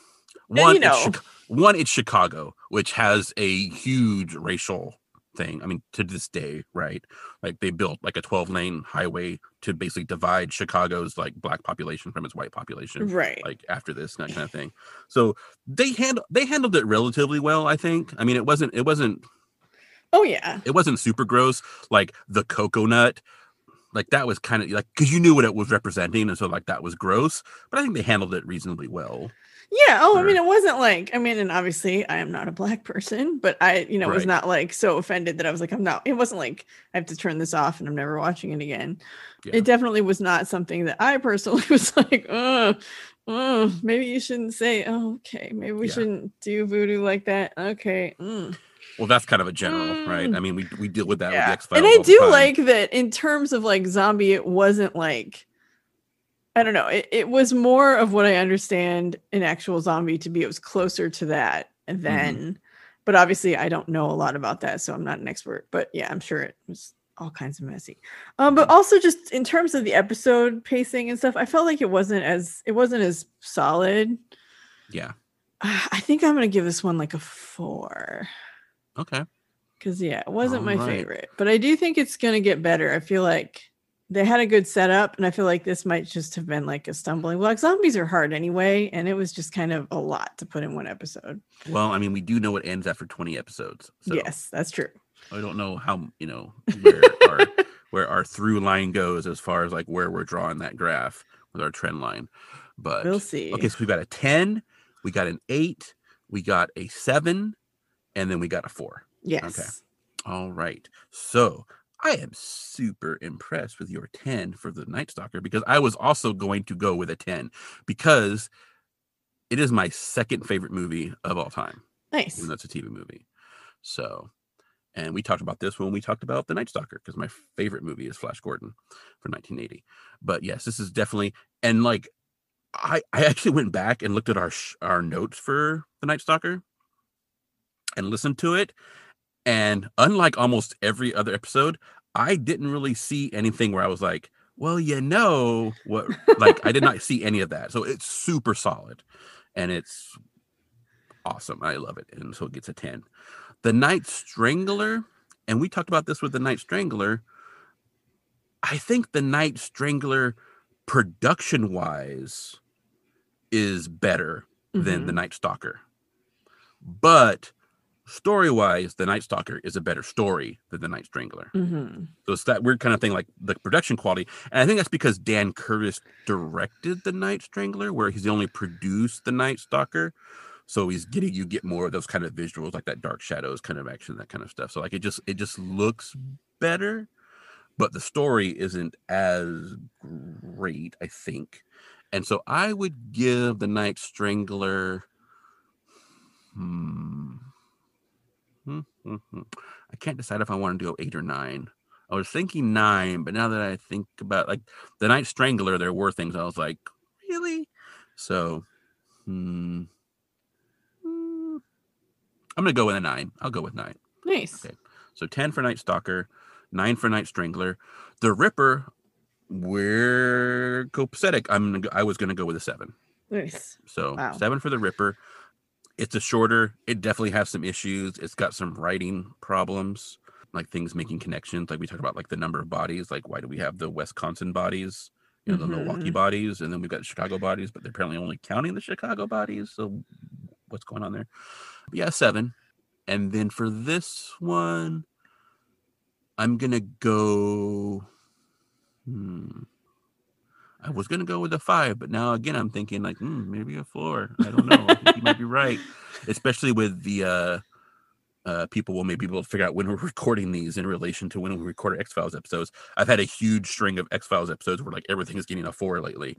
one, you it's know. Chic- one, it's Chicago, which has a huge racial thing. I mean, to this day, right? Like they built like a 12 lane highway to basically divide Chicago's like black population from its white population. right. Like after this, that kind of thing. So they handle they handled it relatively well, I think. I mean, it wasn't it wasn't oh yeah. it wasn't super gross like the coconut like that was kind of like because you knew what it was representing and so like that was gross but i think they handled it reasonably well Yeah. Oh, I mean, it wasn't like, I mean, and obviously I am not a black person, but I, you know, was not like so offended that I was like, I'm not, it wasn't like I have to turn this off and I'm never watching it again. Yeah. It definitely was not something that I personally was like, oh, oh maybe you shouldn't say, oh, okay, maybe we Yeah. shouldn't do voodoo like that. Okay. mm." well that's kind of a general right Mm. i mean we, we deal with that Yeah. with the x-files And I do like that in terms of like zombie, it wasn't like, I don't know, it, it was more of what I understand an actual zombie to be. It was closer to that Mm-hmm. than, but obviously I don't know a lot about that, so I'm not an expert. But yeah, I'm sure it was all kinds of messy. Um, but also just in terms of the episode pacing and stuff, I felt like it wasn't as it wasn't as solid. yeah I think I'm gonna give this one like a four. okay Because yeah, it wasn't my Alright. favorite, but I do think it's gonna get better. I feel like they had a good setup, and I feel like this might just have been like a stumbling block. Zombies are hard anyway, and it was just kind of a lot to put in one episode. well i mean we do know it ends after 20 episodes so yes, that's true. i don't know how you know where our where our through line goes as far as like where we're drawing that graph with our trend line but We'll see. Okay, so we got a 10, we got an 8, we got a 7, and then we got a 4. yes. Okay. All right. So I am super impressed with your 10 for the Night Stalker because I was also going to go with a 10 because it is my second favorite movie of all time, Nice. even though it's a TV movie. So, and we talked about this when we talked about The Night Stalker because my favorite movie is Flash Gordon from 1980. But yes, this is definitely, and like, I, I actually went back and looked at our sh- our notes for The Night Stalker and listened to it. And unlike almost every other episode, I didn't really see anything where I was like, well, you know what? Like, I did not see any of that. So it's super solid and it's awesome. I love it. And so it gets a 10. The Night Strangler, and we talked about this with the Night Strangler. I think the Night Strangler, production wise, is better than the Mhm. Night Stalker. But story wise, the Night Stalker is a better story than the Night Strangler. Mhm. So it's that weird kind of thing, like the production quality. And I think that's because Dan Curtis directed the Night Strangler, where he's only produced the Night Stalker. So he's getting you get more of those kind of visuals, like that dark shadows kind of action, that kind of stuff. So like it just it just looks better, but the story isn't as great, I think. And so I would give the Night Strangler. Hmm. Hmm, hmm, hmm. I can't decide if I want to do eight or nine. I was thinking nine, but now that I think about like the Night Strangler, there were things I was like, really? So, hmm. hmm. I'm gonna go with a nine. I'll go with nine. Nice. Okay. So ten for Night Stalker, nine for Night Strangler. The Ripper, we're copacetic. I'm gonna go, I was gonna go with a seven. Nice. So Wow. seven for the Ripper. It's a shorter. It definitely has some issues. It's got some writing problems, like things making connections. Like we talked about, like the number of bodies. Like why do we have the Wisconsin bodies? You know, the Milwaukee Mhm. bodies, and then we've got the Chicago bodies, but they're apparently only counting the Chicago bodies. So what's going on there? But yeah, seven. And then for this one, I'm gonna go. Hmm. I was gonna go with a five, but now again I'm thinking like hmm, maybe a four. I don't know. I you might be right, especially with the uh uh, people will maybe be able to figure out when we're recording these in relation to when we recorded X Files episodes. I've had a huge string of X Files episodes where like everything is getting a four lately,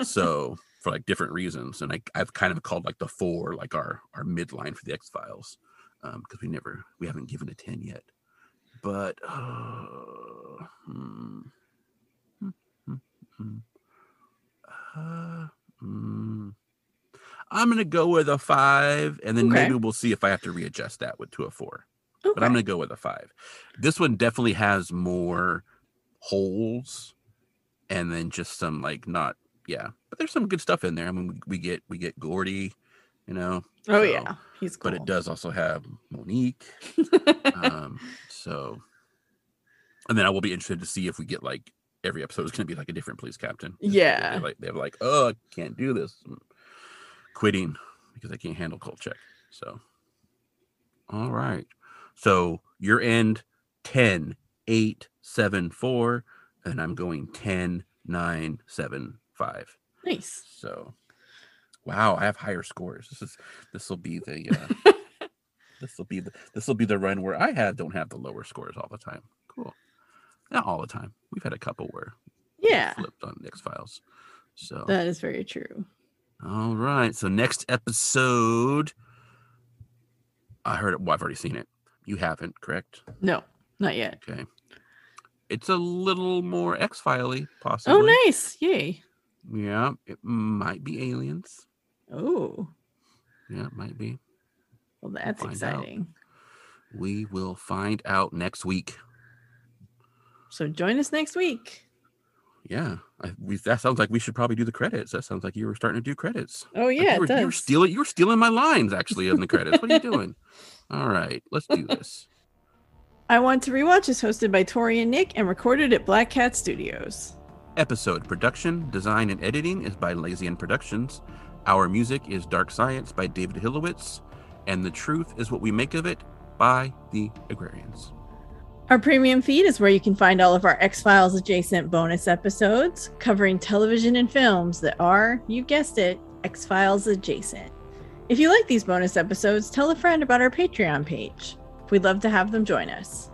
so for like different reasons, and I, I've kind of called like the four like our our midline for the X Files Um, because um, we never we haven't given a ten yet, but uh, hmm, hmm, hmm, hmm. Uh, hmm. I'm gonna go with a five, and then Okay. maybe we'll see if I have to readjust that with to a four. Okay. But I'm gonna go with a five. This one definitely has more holes, and then just some like not yeah. But there's some good stuff in there. I mean, we, we get we get Gordy, you know, oh so- yeah, he's cool. but it does also have Monique. um, so, and then I will be interested to see if we get like every episode is going to be like a different police captain. Yeah. they're like they're like, oh, I can't do this, I'm quitting because I can't handle Kolchak. So, all right. So your end 10, 8, 7, 4, and I'm going 10, 9, 7, 5. nice. So, wow, I have higher scores. This is this will be the uh, this will be the this will be the run where I had don't have the lower scores all the time. Cool, not all the time. We've had a couple where Yeah, flipped on X Files. So, that is very true. all right. So next episode, I heard it. Well, I've already seen it. You haven't, correct? No, not yet. Okay. It's a little more X Filey, possibly. Oh, nice. Yay. Yeah, it might be aliens. Oh, Yeah, it might be. well, that's out. exciting. We will find out next week. So join us next week. Yeah, I, we, that sounds like we should probably do the credits. That sounds like you were starting to do credits. Oh Like, yeah, you were, you were stealing. You were stealing my lines actually in the credits. What are you doing? All right, let's do this. I Want to Rewatch is hosted by Tori and Nick and recorded at Black Cat Studios. Episode production, design, and editing is by Lazy End Productions. Our music is Dark Science by David Hilowitz, and The Truth is What We Make of It by The Agrarians. Our premium feed is where you can find all of our X Files adjacent bonus episodes covering television and films that are, you guessed it, X Files adjacent. If you like these bonus episodes, tell a friend about our Patreon page. We'd love to have them join us.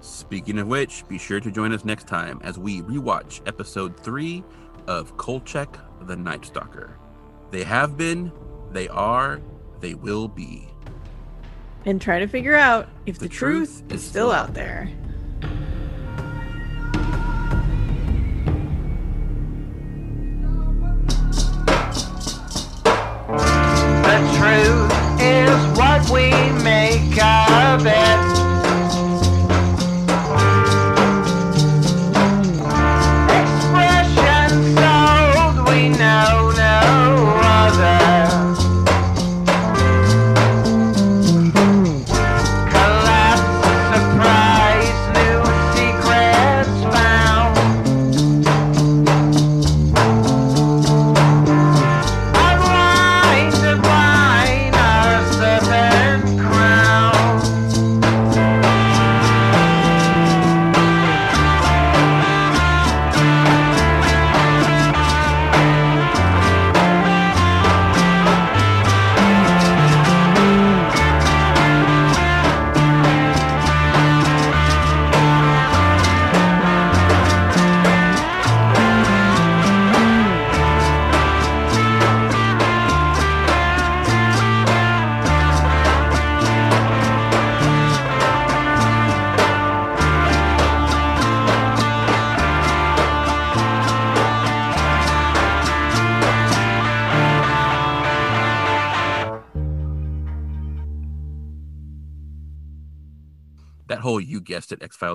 Speaking of which, be sure to join us next time as we rewatch episode three of Kolchak the Night Stalker. They have been, they are, they will be. And try to figure out if the, The truth, truth is is still still out out there. The truth is what we make of it.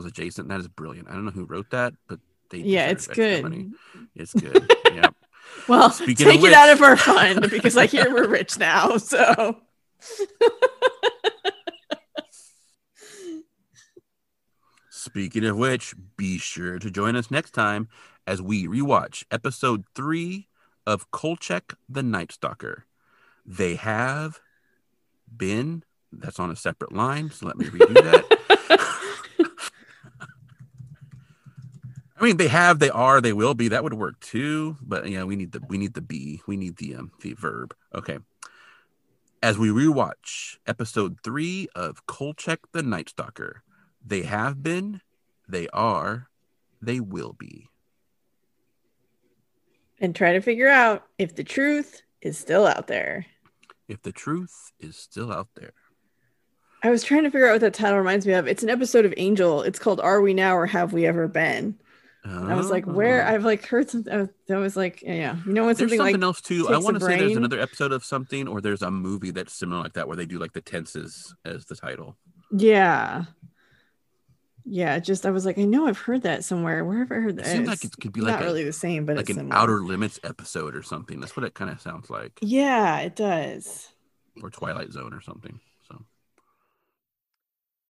Guessed it, X Files adjacent, that is brilliant. I don't know who wrote that, but they Yeah, it's good. money. It's good. yeah. Well, Speaking take it out of our fund because I hear we're rich now. So Speaking of which, be sure to join us next time as we rewatch episode three of Kolchak the Night Stalker. They have been, that's on a separate line, so let me redo that. I mean, they have, they are, they will be. That would work too, but yeah, we need the we need the be, we need the um the verb. Okay. as we rewatch episode three of Kolchak the Night Stalker. They have been, they are, they will be. And try to figure out if the truth is still out there. If the truth is still out there. I was trying to figure out what that title reminds me of. It's an episode of Angel. It's called "Are We Now or Have We Ever Been?" And I was like, "Where?" Oh. I've like heard something. I that was like, yeah, you know, when There's something something like else too. I want to say there's another episode of something, or there's a movie that's similar like that where they do like the tenses as the title. yeah, yeah. Just I was like, I know I've heard that somewhere. Where have I heard It that? seems like it could be not like a, really the same, but like it's an similar. Outer Limits episode or something. That's what it kind of sounds like, Yeah, it does. or Twilight Zone or something.